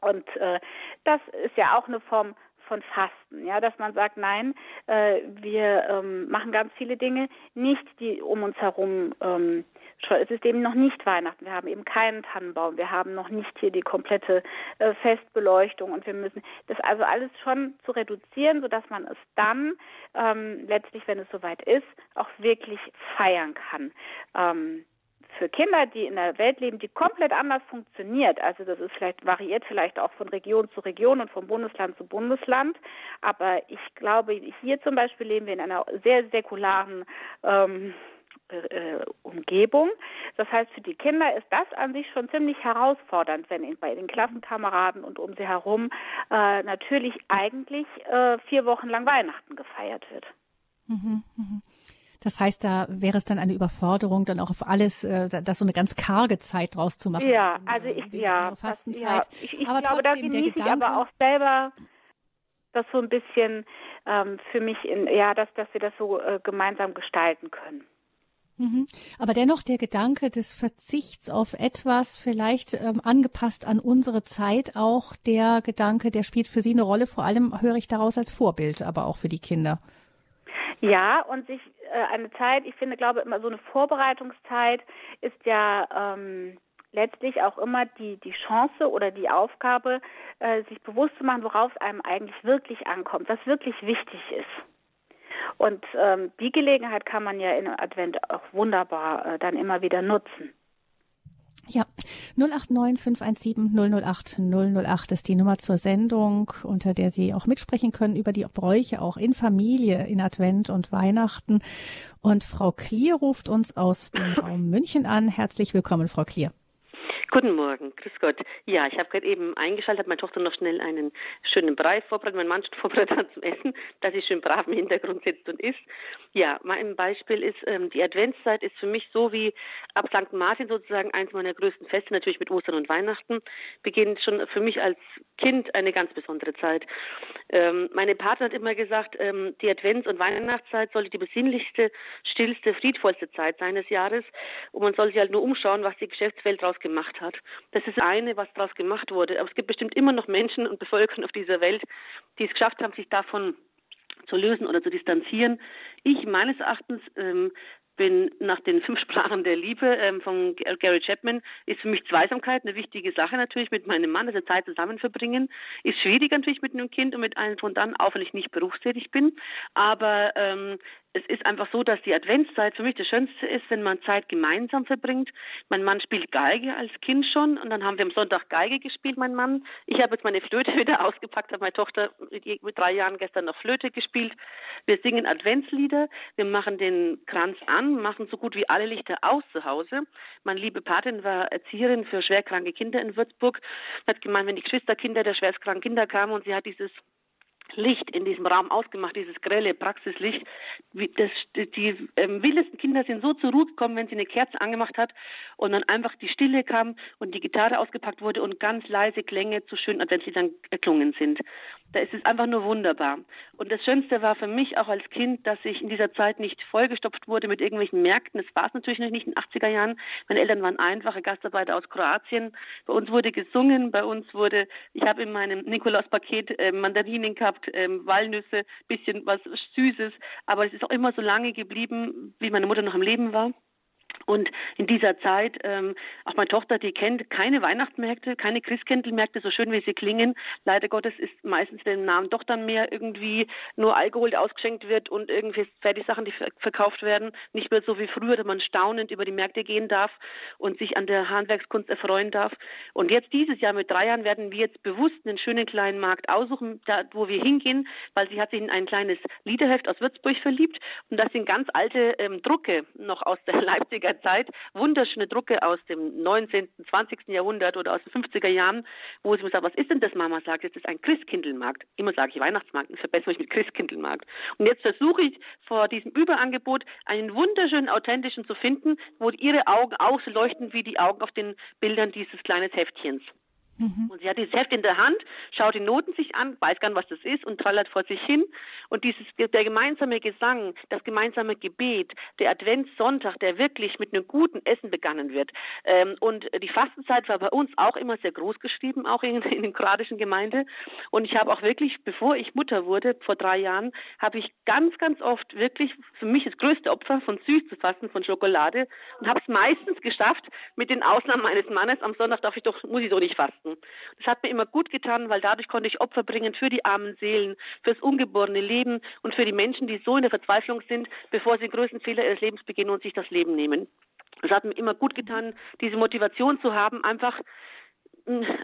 Und äh, das ist ja auch eine Form von Fasten, ja, dass man sagt, nein, äh, wir ähm, machen ganz viele Dinge nicht, die um uns herum ähm, es ist eben noch nicht Weihnachten. Wir haben eben keinen Tannenbaum. Wir haben noch nicht hier die komplette äh, Festbeleuchtung und wir müssen das also alles schon zu reduzieren, sodass man es dann ähm, letztlich, wenn es soweit ist, auch wirklich feiern kann. Ähm, für Kinder, die in einer Welt leben, die komplett anders funktioniert, also das ist vielleicht variiert vielleicht auch von Region zu Region und von Bundesland zu Bundesland, aber ich glaube, hier zum Beispiel leben wir in einer sehr säkularen ähm, äh, Umgebung. Das heißt, für die Kinder ist das an sich schon ziemlich herausfordernd, wenn bei den Klassenkameraden und um sie herum äh, natürlich eigentlich äh, vier Wochen lang Weihnachten gefeiert wird. Mhm, mh. Das heißt, da wäre es dann eine Überforderung, dann auch auf alles, äh, das so eine ganz karge Zeit draus zu machen. Ja, also ich, ja, Fastenzeit. Das, ja. Ich, ich aber glaube, da genieße ich aber auch selber das so ein bisschen ähm, für mich in, ja, dass, dass wir das so äh, gemeinsam gestalten können. Mhm. Aber dennoch der Gedanke des Verzichts auf etwas, vielleicht ähm, angepasst an unsere Zeit, auch der Gedanke, der spielt für Sie eine Rolle. Vor allem höre ich daraus als Vorbild, aber auch für die Kinder. Ja, und sich eine Zeit, ich finde, glaube immer so eine Vorbereitungszeit ist ja ähm, letztlich auch immer die, die Chance oder die Aufgabe, äh, sich bewusst zu machen, worauf es einem eigentlich wirklich ankommt, was wirklich wichtig ist. Und ähm, die Gelegenheit kann man ja in Advent auch wunderbar äh, dann immer wieder nutzen. Ja, 089 517 008 008 ist die Nummer zur Sendung, unter der Sie auch mitsprechen können über die Bräuche auch in Familie, in Advent und Weihnachten. Und Frau Klier ruft uns aus dem Raum München an. Herzlich willkommen, Frau Klier. Guten Morgen, grüß Gott. Ja, ich habe gerade eben eingeschaltet, meine Tochter noch schnell einen schönen Brei vorbereitet, mein Mann schon vorbereitet hat zum Essen, dass sie schön brav im Hintergrund sitzt und isst. Ja, mein Beispiel ist, ähm, die Adventszeit ist für mich so wie ab St. Martin sozusagen eins meiner größten Feste, natürlich mit Ostern und Weihnachten, beginnt schon für mich als Kind eine ganz besondere Zeit. Ähm, meine Partner hat immer gesagt, ähm, die Advents- und Weihnachtszeit sollte die besinnlichste, stillste, friedvollste Zeit seines Jahres und man soll sich halt nur umschauen, was die Geschäftswelt daraus gemacht hat hat. Das ist eine, was daraus gemacht wurde. Aber es gibt bestimmt immer noch Menschen und Bevölkerung auf dieser Welt, die es geschafft haben, sich davon zu lösen oder zu distanzieren. Ich meines Erachtens ähm, bin nach den fünf Sprachen der Liebe ähm, von Gary Chapman, ist für mich Zweisamkeit eine wichtige Sache natürlich mit meinem Mann, also Zeit zusammen verbringen. Ist schwierig natürlich mit einem Kind und mit allen von dann, auch wenn ich nicht berufstätig bin. Aber ähm, es ist einfach so, dass die Adventszeit für mich das Schönste ist, wenn man Zeit gemeinsam verbringt. Mein Mann spielt Geige als Kind schon und dann haben wir am Sonntag Geige gespielt, mein Mann. Ich habe jetzt meine Flöte wieder ausgepackt, habe meine Tochter mit drei Jahren gestern noch Flöte gespielt. Wir singen Adventslieder, wir machen den Kranz an, machen so gut wie alle Lichter aus zu Hause. Meine liebe Patin war Erzieherin für schwerkranke Kinder in Würzburg, hat gemeint, wenn die Geschwisterkinder der schwerstkranken Kinder kamen und sie hat dieses Licht in diesem Raum ausgemacht, dieses grelle Praxislicht. Das, die ähm, wildesten Kinder sind so zur Ruhe gekommen, wenn sie eine Kerze angemacht hat und dann einfach die Stille kam und die Gitarre ausgepackt wurde und ganz leise Klänge zu schönen Adventsliedern erklungen sind. Da ist es einfach nur wunderbar. Und das Schönste war für mich auch als Kind, dass ich in dieser Zeit nicht vollgestopft wurde mit irgendwelchen Märkten. Das war es natürlich noch nicht in den 80er Jahren. Meine Eltern waren einfache Gastarbeiter aus Kroatien. Bei uns wurde gesungen, bei uns wurde, ich habe in meinem Nikolaus-Paket äh, Mandarinen gehabt, ähm, Walnüsse, bisschen was Süßes, aber es ist auch immer so lange geblieben, wie meine Mutter noch am Leben war. Und in dieser Zeit, ähm, auch meine Tochter, die kennt keine Weihnachtsmärkte, keine Christkindlmärkte, so schön wie sie klingen. Leider Gottes ist meistens den Namen doch dann mehr irgendwie nur Alkohol, der ausgeschenkt wird und irgendwie Fertigsachen, die verkauft werden. Nicht mehr so wie früher, dass man staunend über die Märkte gehen darf und sich an der Handwerkskunst erfreuen darf. Und jetzt dieses Jahr mit drei Jahren werden wir jetzt bewusst einen schönen kleinen Markt aussuchen, da, wo wir hingehen, weil sie hat sich in ein kleines Liederheft aus Würzburg verliebt und das sind ganz alte ähm, Drucke noch aus der Leipziger Zeit wunderschöne Drucke aus dem 19., 20. Jahrhundert oder aus den 50er Jahren, wo sie mir sagt, was ist denn das, Mama sagt, das ist ein Christkindlmarkt. Immer sage ich Weihnachtsmarkt, ich verbessere mich mit Christkindlmarkt. Und jetzt versuche ich vor diesem Überangebot einen wunderschönen, authentischen zu finden, wo ihre Augen auch so leuchten wie die Augen auf den Bildern dieses kleinen Heftchens. Mhm. Und sie hat dieses Heft in der Hand, schaut die Noten sich an, weiß gar nicht, was das ist und trallert vor sich hin. Und dieses, der gemeinsame Gesang, das gemeinsame Gebet, der Adventssonntag, der wirklich mit einem guten Essen begangen wird. Ähm, und die Fastenzeit war bei uns auch immer sehr groß geschrieben, auch in, in der kroatischen Gemeinde. Und ich habe auch wirklich, bevor ich Mutter wurde, vor drei Jahren, habe ich ganz, ganz oft wirklich für mich das größte Opfer von süß zu fasten, von Schokolade und habe es meistens geschafft, mit den Ausnahmen meines Mannes, am Sonntag darf ich doch, muss ich so nicht fasten. Fasten. Das hat mir immer gut getan, weil dadurch konnte ich Opfer bringen für die armen Seelen, fürs ungeborene Leben und für die Menschen, die so in der Verzweiflung sind, bevor sie den größten Fehler ihres Lebens begehen und sich das Leben nehmen. Es hat mir immer gut getan, diese Motivation zu haben, einfach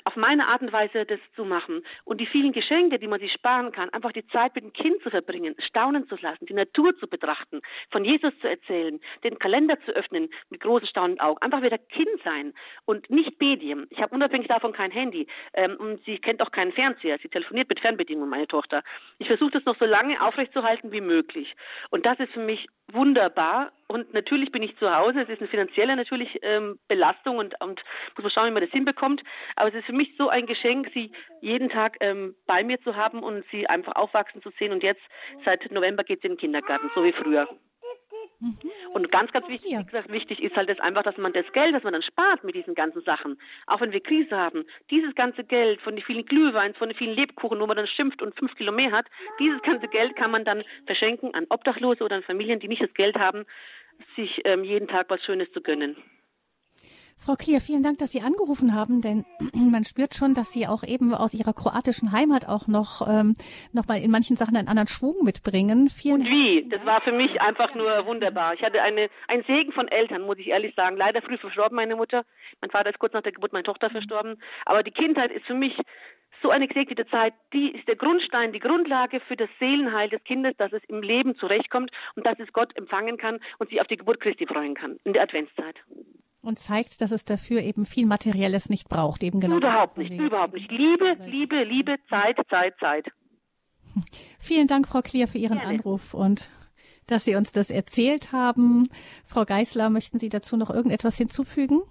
auf meine Art und Weise das zu machen und die vielen Geschenke, die man sich sparen kann, einfach die Zeit mit dem Kind zu verbringen, staunen zu lassen, die Natur zu betrachten, von Jesus zu erzählen, den Kalender zu öffnen mit großen staunenden Augen, einfach wieder Kind sein und nicht Medium. Ich habe unabhängig davon kein Handy ähm, und sie kennt auch keinen Fernseher. Sie telefoniert mit Fernbedienung, meine Tochter. Ich versuche das noch so lange aufrechtzuerhalten wie möglich und das ist für mich wunderbar und natürlich bin ich zu Hause. Es ist eine finanzielle natürlich ähm, Belastung und, und muss man schauen, wie man das hinbekommt. Aber es ist für mich so ein Geschenk, sie jeden Tag ähm, bei mir zu haben und sie einfach aufwachsen zu sehen. Und jetzt seit November geht sie in den Kindergarten, so wie früher. Mhm. Und ganz, ganz wichtig, wie gesagt, wichtig ist halt das einfach, dass man das Geld, das man dann spart mit diesen ganzen Sachen, auch wenn wir Krise haben, dieses ganze Geld von den vielen Glühweins, von den vielen Lebkuchen, wo man dann schimpft und fünf Kilo mehr hat, dieses ganze Geld kann man dann verschenken an Obdachlose oder an Familien, die nicht das Geld haben, sich ähm, jeden Tag was Schönes zu gönnen. Frau Klier, vielen Dank, dass Sie angerufen haben, denn man spürt schon, dass Sie auch eben aus Ihrer kroatischen Heimat auch noch, ähm, noch mal in manchen Sachen einen anderen Schwung mitbringen. Vielen Und wie? Das war für mich einfach nur wunderbar. Ich hatte eine, einen Segen von Eltern, muss ich ehrlich sagen. Leider früh verstorben meine Mutter. Mein Vater ist kurz nach der Geburt meiner Tochter verstorben. Aber die Kindheit ist für mich so eine gesegnete Zeit, die ist der Grundstein, die Grundlage für das Seelenheil des Kindes, dass es im Leben zurechtkommt und dass es Gott empfangen kann und sich auf die Geburt Christi freuen kann in der Adventszeit und zeigt, dass es dafür eben viel Materielles nicht braucht. Eben genau überhaupt nicht, überhaupt nicht. Liebe, Liebe, Liebe, Zeit, Zeit, Zeit. Vielen Dank, Frau Klier, für Ihren Gerne. Anruf und dass Sie uns das erzählt haben. Frau Geisler, möchten Sie dazu noch irgendetwas hinzufügen?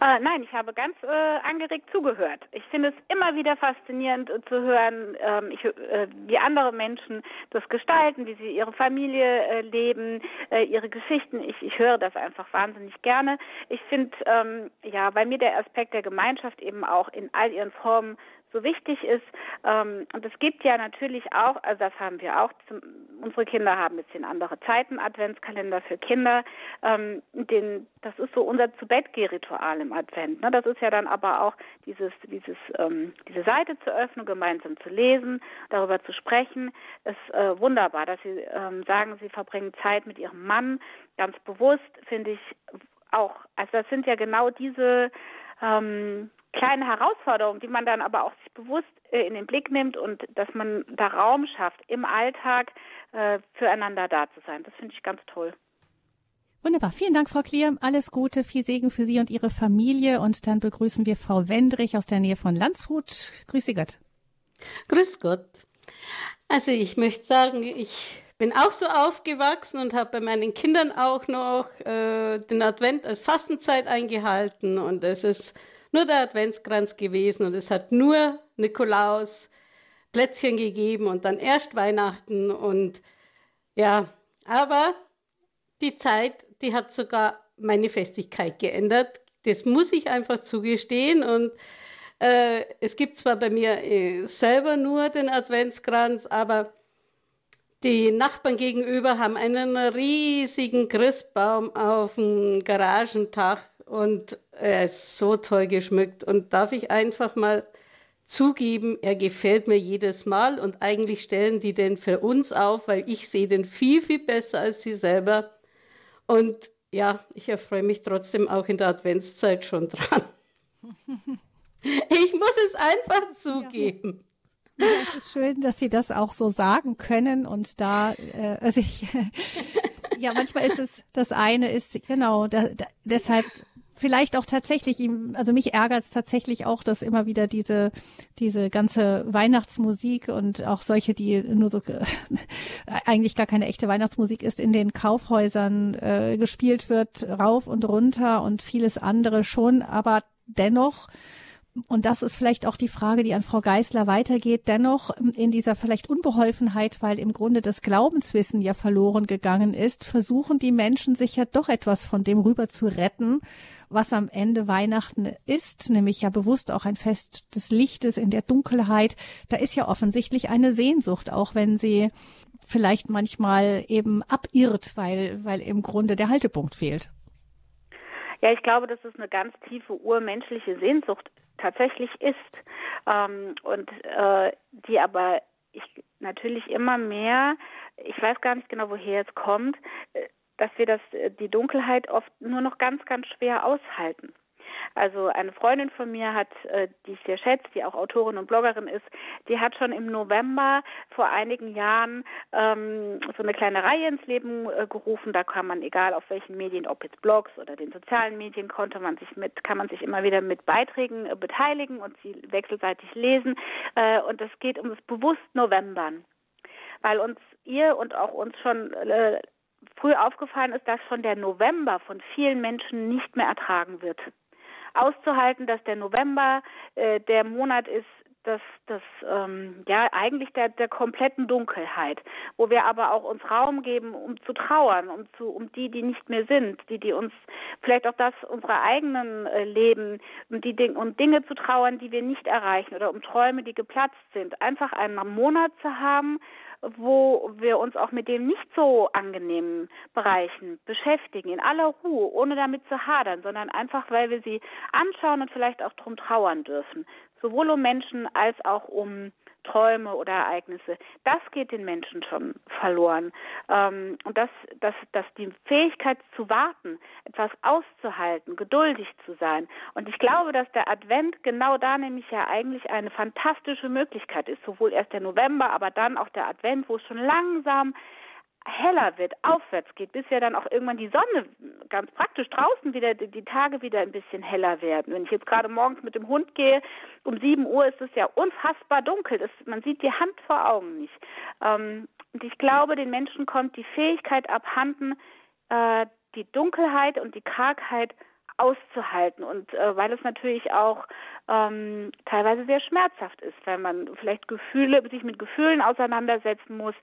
Äh, nein, ich habe ganz äh, angeregt zugehört. Ich finde es immer wieder faszinierend äh, zu hören, ähm, ich, äh, wie andere Menschen das gestalten, wie sie ihre Familie äh, leben, äh, ihre Geschichten. Ich, ich höre das einfach wahnsinnig gerne. Ich finde, ähm, ja, bei mir der Aspekt der Gemeinschaft eben auch in all ihren Formen so wichtig ist. Ähm, und es gibt ja natürlich auch, also das haben wir auch, zum, unsere Kinder haben jetzt den andere Zeiten Adventskalender für Kinder. Ähm, den, das ist so unser zu Bett ritual im Advent. Ne? Das ist ja dann aber auch dieses, dieses, ähm, diese Seite zu öffnen, gemeinsam zu lesen, darüber zu sprechen. Ist äh, wunderbar, dass Sie ähm, sagen, Sie verbringen Zeit mit Ihrem Mann. Ganz bewusst finde ich auch, also das sind ja genau diese ähm, kleine Herausforderungen, die man dann aber auch sich bewusst äh, in den Blick nimmt und dass man da Raum schafft, im Alltag äh, füreinander da zu sein. Das finde ich ganz toll. Wunderbar. Vielen Dank, Frau Klier. Alles Gute, viel Segen für Sie und Ihre Familie. Und dann begrüßen wir Frau Wendrich aus der Nähe von Landshut. Grüß Sie Gott. Grüß Gott. Also ich möchte sagen, ich bin auch so aufgewachsen und habe bei meinen Kindern auch noch äh, den Advent als Fastenzeit eingehalten. Und es ist nur der Adventskranz gewesen und es hat nur Nikolaus Plätzchen gegeben und dann erst Weihnachten und ja, aber die Zeit, die hat sogar meine Festigkeit geändert. Das muss ich einfach zugestehen und äh, es gibt zwar bei mir äh, selber nur den Adventskranz, aber die Nachbarn gegenüber haben einen riesigen Christbaum auf dem Garagentag und er ist so toll geschmückt. Und darf ich einfach mal zugeben, er gefällt mir jedes Mal und eigentlich stellen die den für uns auf, weil ich sehe den viel, viel besser als sie selber. Und ja, ich erfreue mich trotzdem auch in der Adventszeit schon dran. Ich muss es einfach zugeben. Ja, es ist schön, dass Sie das auch so sagen können und da äh, sich ja manchmal ist es das eine ist genau da, da, deshalb vielleicht auch tatsächlich ihm, also mich ärgert es tatsächlich auch, dass immer wieder diese, diese ganze Weihnachtsmusik und auch solche, die nur so eigentlich gar keine echte Weihnachtsmusik ist, in den Kaufhäusern äh, gespielt wird, rauf und runter und vieles andere schon, aber dennoch und das ist vielleicht auch die Frage, die an Frau Geisler weitergeht, dennoch in dieser vielleicht Unbeholfenheit, weil im Grunde das Glaubenswissen ja verloren gegangen ist, versuchen die Menschen sich ja doch etwas von dem rüber zu retten, was am Ende Weihnachten ist, nämlich ja bewusst auch ein Fest des Lichtes in der Dunkelheit. Da ist ja offensichtlich eine Sehnsucht, auch wenn sie vielleicht manchmal eben abirrt, weil, weil im Grunde der Haltepunkt fehlt. Ja, ich glaube, dass es eine ganz tiefe urmenschliche Sehnsucht tatsächlich ist ähm, und äh, die aber ich natürlich immer mehr, ich weiß gar nicht genau, woher es kommt, äh, dass wir das, äh, die Dunkelheit oft nur noch ganz, ganz schwer aushalten. Also eine Freundin von mir hat, äh, die ich sehr schätze, die auch Autorin und Bloggerin ist, die hat schon im November vor einigen Jahren ähm, so eine kleine Reihe ins Leben äh, gerufen. Da kann man, egal auf welchen Medien, ob jetzt Blogs oder den sozialen Medien, konnte man sich mit, kann man sich immer wieder mit Beiträgen äh, beteiligen und sie wechselseitig lesen. Äh, und es geht um das bewusst Novembern, weil uns ihr und auch uns schon äh, früh aufgefallen ist, dass schon der November von vielen Menschen nicht mehr ertragen wird. Auszuhalten, dass der November äh, der Monat ist, des, des ähm, ja eigentlich der, der kompletten Dunkelheit, wo wir aber auch uns Raum geben, um zu trauern, um zu um die, die nicht mehr sind, die die uns vielleicht auch das unsere eigenen äh, Leben, um die Dinge um Dinge zu trauern, die wir nicht erreichen oder um Träume, die geplatzt sind, einfach einen Monat zu haben, wo wir uns auch mit dem nicht so angenehmen Bereichen beschäftigen, in aller Ruhe, ohne damit zu hadern, sondern einfach, weil wir sie anschauen und vielleicht auch drum trauern dürfen. Sowohl um Menschen als auch um Träume oder Ereignisse, das geht den Menschen schon verloren. Ähm, und dass, dass, dass die Fähigkeit zu warten, etwas auszuhalten, geduldig zu sein. Und ich glaube, dass der Advent genau da nämlich ja eigentlich eine fantastische Möglichkeit ist. Sowohl erst der November, aber dann auch der Advent, wo es schon langsam heller wird, aufwärts geht, bis ja dann auch irgendwann die Sonne ganz praktisch draußen wieder, die Tage wieder ein bisschen heller werden. Wenn ich jetzt gerade morgens mit dem Hund gehe, um sieben Uhr ist es ja unfassbar dunkel. Das, man sieht die Hand vor Augen nicht. Ähm, und ich glaube, den Menschen kommt die Fähigkeit abhanden, äh, die Dunkelheit und die Kargheit auszuhalten und äh, weil es natürlich auch ähm, teilweise sehr schmerzhaft ist, weil man vielleicht Gefühle, sich mit Gefühlen auseinandersetzen muss,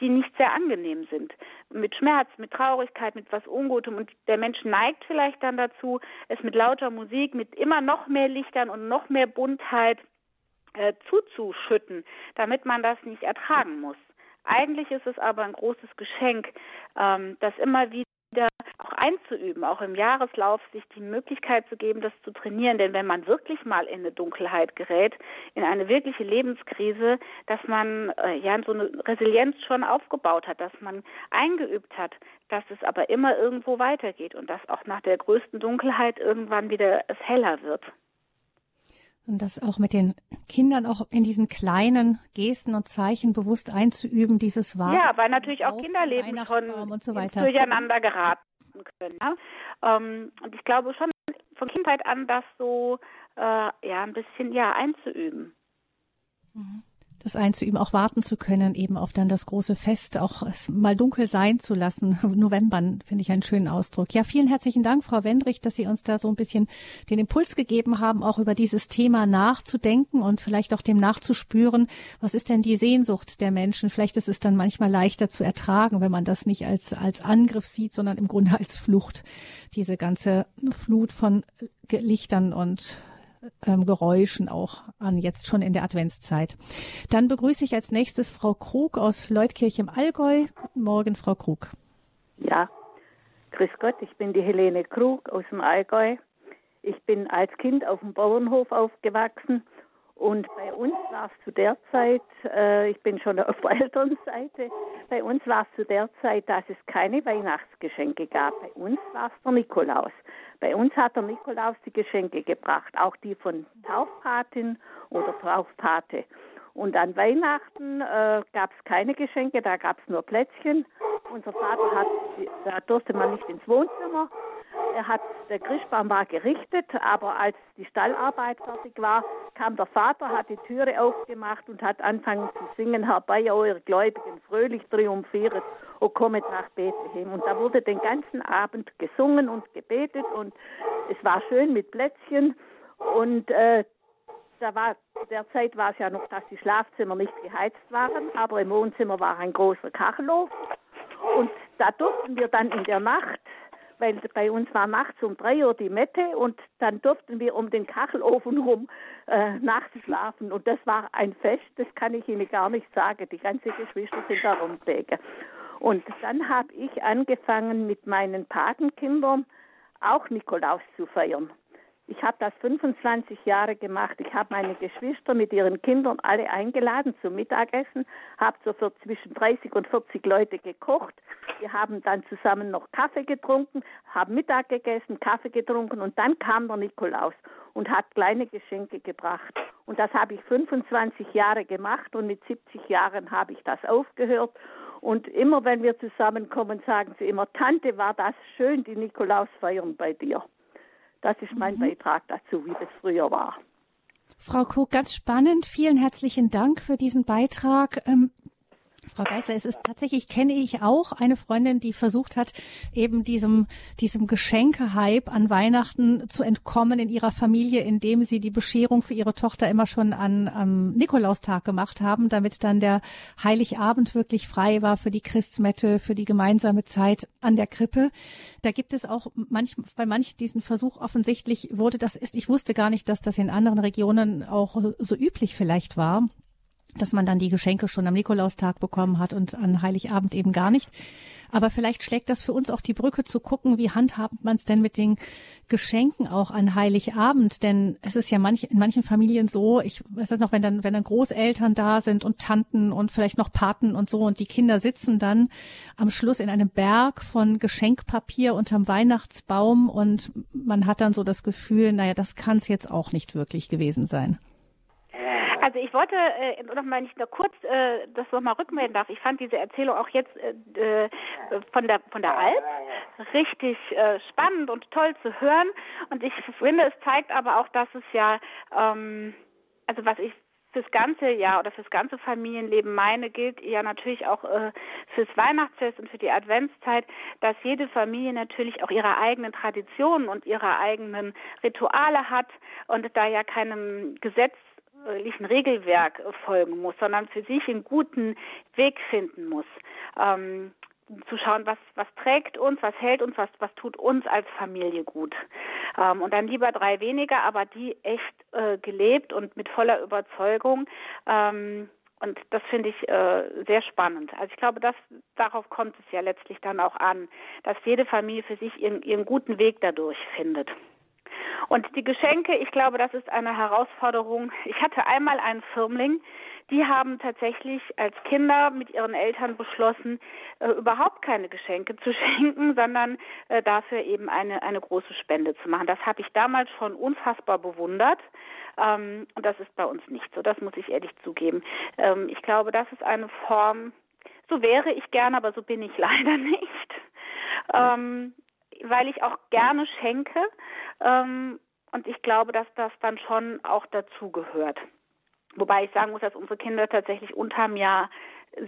die nicht sehr angenehm sind. Mit Schmerz, mit Traurigkeit, mit was Ungutem und der Mensch neigt vielleicht dann dazu, es mit lauter Musik, mit immer noch mehr Lichtern und noch mehr Buntheit äh, zuzuschütten, damit man das nicht ertragen muss. Eigentlich ist es aber ein großes Geschenk, ähm, das immer wieder einzuüben, auch im Jahreslauf sich die Möglichkeit zu geben, das zu trainieren. Denn wenn man wirklich mal in eine Dunkelheit gerät, in eine wirkliche Lebenskrise, dass man äh, ja so eine Resilienz schon aufgebaut hat, dass man eingeübt hat, dass es aber immer irgendwo weitergeht und dass auch nach der größten Dunkelheit irgendwann wieder es heller wird. Und das auch mit den Kindern auch in diesen kleinen Gesten und Zeichen bewusst einzuüben, dieses Warten. Ja, weil natürlich auch Kinderleben schon und so weiter. durcheinander geraten können. Ja? Ähm, und ich glaube schon von Kindheit an, das so äh, ja ein bisschen ja einzuüben. Mhm das einzuüben, auch warten zu können, eben auf dann das große Fest, auch mal dunkel sein zu lassen. November finde ich einen schönen Ausdruck. Ja, vielen herzlichen Dank, Frau Wendrich, dass Sie uns da so ein bisschen den Impuls gegeben haben, auch über dieses Thema nachzudenken und vielleicht auch dem nachzuspüren, was ist denn die Sehnsucht der Menschen? Vielleicht ist es dann manchmal leichter zu ertragen, wenn man das nicht als, als Angriff sieht, sondern im Grunde als Flucht. Diese ganze Flut von Lichtern und ähm, Geräuschen auch an, jetzt schon in der Adventszeit. Dann begrüße ich als nächstes Frau Krug aus Leutkirch im Allgäu. Guten Morgen, Frau Krug. Ja, grüß Gott, ich bin die Helene Krug aus dem Allgäu. Ich bin als Kind auf dem Bauernhof aufgewachsen und bei uns war es zu der Zeit, äh, ich bin schon auf der Elternseite, bei uns war es zu der Zeit, dass es keine Weihnachtsgeschenke gab. Bei uns war es der Nikolaus. Bei uns hat der Nikolaus die Geschenke gebracht, auch die von Taufpatin oder Taufpate. Und an Weihnachten äh, gab es keine Geschenke, da gab es nur Plätzchen. Unser Vater hat, da durfte man nicht ins Wohnzimmer, er hat, der Christbaum war gerichtet, aber als die Stallarbeit fertig war, kam der Vater, hat die Türe aufgemacht und hat angefangen zu singen, herbei, eure Gläubigen, fröhlich triumphiert, o kommet nach Bethlehem. Und da wurde den ganzen Abend gesungen und gebetet und es war schön mit Plätzchen und äh, da war, derzeit war es ja noch, dass die Schlafzimmer nicht geheizt waren, aber im Wohnzimmer war ein großer Kachelofen und da durften wir dann in der Nacht weil bei uns war nachts um drei Uhr die Mette und dann durften wir um den Kachelofen rum äh, nachts schlafen. Und das war ein Fest, das kann ich Ihnen gar nicht sagen. Die ganze Geschwister sind da rumgelegen. Und dann habe ich angefangen mit meinen Patenkindern auch Nikolaus zu feiern. Ich habe das 25 Jahre gemacht. Ich habe meine Geschwister mit ihren Kindern alle eingeladen zum Mittagessen, habe so für zwischen 30 und 40 Leute gekocht. Wir haben dann zusammen noch Kaffee getrunken, haben Mittag gegessen, Kaffee getrunken und dann kam der Nikolaus und hat kleine Geschenke gebracht. Und das habe ich 25 Jahre gemacht und mit 70 Jahren habe ich das aufgehört. Und immer wenn wir zusammenkommen, sagen sie immer, Tante, war das schön, die Nikolausfeiern bei dir. Das ist mein mhm. Beitrag dazu, wie das früher war. Frau Kuck, ganz spannend. Vielen herzlichen Dank für diesen Beitrag. Ähm, Frau Geister, es ist tatsächlich, kenne ich auch eine Freundin, die versucht hat, eben diesem, diesem Geschenkehype an Weihnachten zu entkommen in ihrer Familie, indem sie die Bescherung für ihre Tochter immer schon an, am Nikolaustag gemacht haben, damit dann der Heiligabend wirklich frei war für die Christmette, für die gemeinsame Zeit an der Krippe. Da gibt es auch manch, bei manchen diesen Versuch offensichtlich wurde das ist, ich wusste gar nicht, dass das in anderen Regionen auch so üblich vielleicht war dass man dann die Geschenke schon am Nikolaustag bekommen hat und an Heiligabend eben gar nicht. Aber vielleicht schlägt das für uns auch die Brücke zu gucken, wie handhabt man es denn mit den Geschenken auch an Heiligabend? Denn es ist ja manch, in manchen Familien so, ich weiß das noch, wenn dann, wenn dann Großeltern da sind und Tanten und vielleicht noch Paten und so und die Kinder sitzen dann am Schluss in einem Berg von Geschenkpapier unterm Weihnachtsbaum und man hat dann so das Gefühl, naja, das kann es jetzt auch nicht wirklich gewesen sein. Also ich wollte äh, noch mal nicht nur kurz äh, das noch mal rückmelden darf. Ich fand diese Erzählung auch jetzt äh, äh, von der von der Alp richtig äh, spannend und toll zu hören. Und ich finde, es zeigt aber auch, dass es ja ähm, also was ich fürs ganze Jahr oder fürs ganze Familienleben meine, gilt ja natürlich auch äh, fürs Weihnachtsfest und für die Adventszeit, dass jede Familie natürlich auch ihre eigenen Traditionen und ihre eigenen Rituale hat und da ja keinem Gesetz gesellschaftlichen Regelwerk folgen muss, sondern für sich einen guten Weg finden muss. Ähm, zu schauen, was, was trägt uns, was hält uns, was, was tut uns als Familie gut. Ähm, und dann lieber drei weniger, aber die echt äh, gelebt und mit voller Überzeugung. Ähm, und das finde ich äh, sehr spannend. Also ich glaube, dass darauf kommt es ja letztlich dann auch an, dass jede Familie für sich ihren, ihren guten Weg dadurch findet. Und die Geschenke, ich glaube, das ist eine Herausforderung. Ich hatte einmal einen Firmling, die haben tatsächlich als Kinder mit ihren Eltern beschlossen, äh, überhaupt keine Geschenke zu schenken, sondern äh, dafür eben eine, eine große Spende zu machen. Das habe ich damals schon unfassbar bewundert. Ähm, und das ist bei uns nicht so. Das muss ich ehrlich zugeben. Ähm, ich glaube, das ist eine Form, so wäre ich gern, aber so bin ich leider nicht. Ähm, weil ich auch gerne schenke. Ähm, und ich glaube, dass das dann schon auch dazugehört. Wobei ich sagen muss, dass unsere Kinder tatsächlich unterm Jahr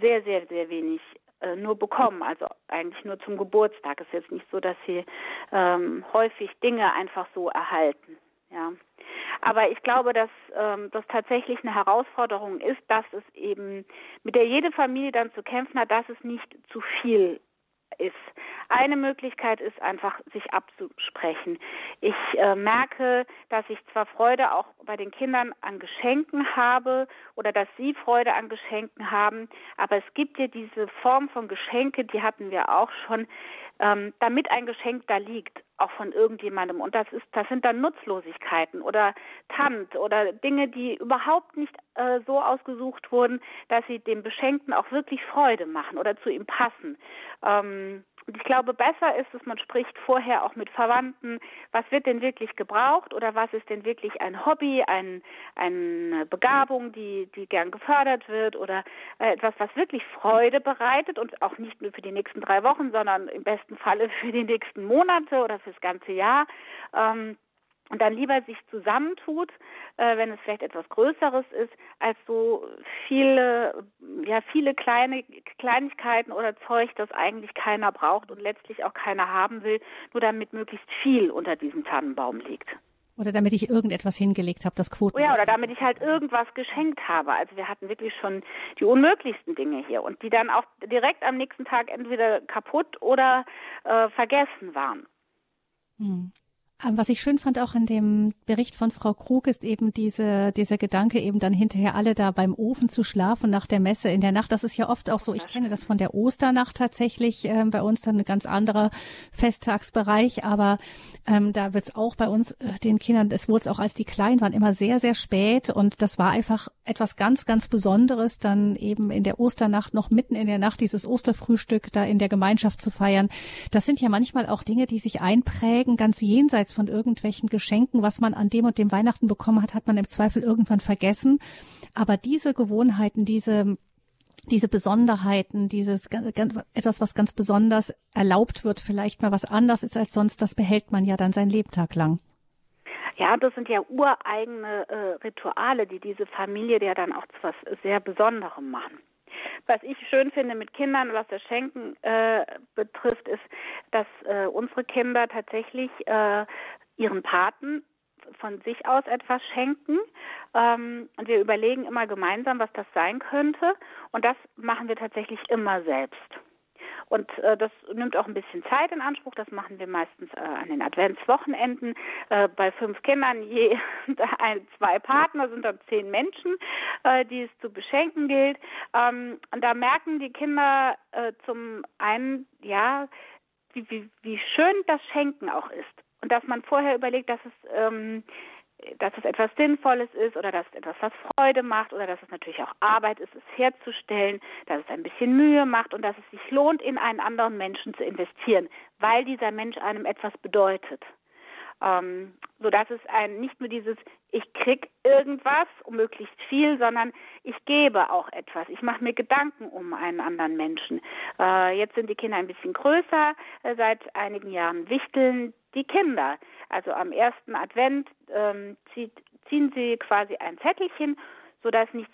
sehr, sehr, sehr wenig äh, nur bekommen. Also eigentlich nur zum Geburtstag. Es ist jetzt nicht so, dass sie ähm, häufig Dinge einfach so erhalten. Ja. Aber ich glaube, dass ähm, das tatsächlich eine Herausforderung ist, dass es eben, mit der jede Familie dann zu kämpfen hat, dass es nicht zu viel ist. Eine Möglichkeit ist einfach, sich abzusprechen. Ich äh, merke, dass ich zwar Freude auch bei den Kindern an Geschenken habe oder dass sie Freude an Geschenken haben, aber es gibt ja diese Form von Geschenke, die hatten wir auch schon, ähm, damit ein Geschenk da liegt, auch von irgendjemandem. Und das ist, das sind dann Nutzlosigkeiten oder Tant oder Dinge, die überhaupt nicht äh, so ausgesucht wurden, dass sie dem Beschenkten auch wirklich Freude machen oder zu ihm passen. Ähm, und ich glaube, besser ist es, man spricht vorher auch mit Verwandten, was wird denn wirklich gebraucht oder was ist denn wirklich ein Hobby, ein, eine Begabung, die, die gern gefördert wird oder äh, etwas, was wirklich Freude bereitet und auch nicht nur für die nächsten drei Wochen, sondern im besten Falle für die nächsten Monate oder fürs ganze Jahr. Ähm, und dann lieber sich zusammentut, äh, wenn es vielleicht etwas Größeres ist, als so viele, ja, viele kleine Kleinigkeiten oder Zeug, das eigentlich keiner braucht und letztlich auch keiner haben will, nur damit möglichst viel unter diesem Tannenbaum liegt. Oder damit ich irgendetwas hingelegt habe, das Quoten. Ja, oder damit ich halt irgendwas geschenkt habe. Also wir hatten wirklich schon die unmöglichsten Dinge hier und die dann auch direkt am nächsten Tag entweder kaputt oder äh, vergessen waren. Hm. Ähm, was ich schön fand auch in dem Bericht von Frau Krug ist eben diese, dieser Gedanke eben dann hinterher alle da beim Ofen zu schlafen nach der Messe in der Nacht. Das ist ja oft auch so, ich kenne das von der Osternacht tatsächlich, äh, bei uns dann ein ganz anderer Festtagsbereich, aber ähm, da wird's auch bei uns äh, den Kindern, es wurde auch als die klein waren, immer sehr, sehr spät und das war einfach etwas ganz, ganz Besonderes, dann eben in der Osternacht noch mitten in der Nacht dieses Osterfrühstück da in der Gemeinschaft zu feiern. Das sind ja manchmal auch Dinge, die sich einprägen, ganz jenseits jenseits von irgendwelchen Geschenken, was man an dem und dem Weihnachten bekommen hat, hat man im Zweifel irgendwann vergessen. Aber diese Gewohnheiten, diese diese Besonderheiten, dieses etwas, was ganz besonders erlaubt wird, vielleicht mal was anders ist als sonst, das behält man ja dann sein Lebtag lang. Ja, das sind ja ureigene äh, Rituale, die diese Familie ja dann auch zu was sehr Besonderem machen. Was ich schön finde mit Kindern, was das Schenken äh, betrifft, ist, dass äh, unsere Kinder tatsächlich äh, ihren Paten von sich aus etwas schenken. Ähm, und wir überlegen immer gemeinsam, was das sein könnte. Und das machen wir tatsächlich immer selbst. Und äh, das nimmt auch ein bisschen Zeit in Anspruch. Das machen wir meistens äh, an den Adventswochenenden. Äh, bei fünf Kindern je ein, zwei Partner sind dann zehn Menschen, äh, die es zu beschenken gilt. Ähm, und da merken die Kinder äh, zum einen, ja, wie, wie, wie schön das Schenken auch ist. Und dass man vorher überlegt, dass es ähm, dass es etwas Sinnvolles ist oder dass es etwas, was Freude macht oder dass es natürlich auch Arbeit ist, es herzustellen, dass es ein bisschen Mühe macht und dass es sich lohnt, in einen anderen Menschen zu investieren, weil dieser Mensch einem etwas bedeutet. Ähm, so dass es ein nicht nur dieses ich krieg irgendwas um möglichst viel, sondern ich gebe auch etwas. Ich mache mir Gedanken um einen anderen Menschen. Äh, jetzt sind die Kinder ein bisschen größer. Äh, seit einigen Jahren wichteln die Kinder. Also am ersten Advent ähm, zieht, ziehen sie quasi ein Zettelchen, sodass nicht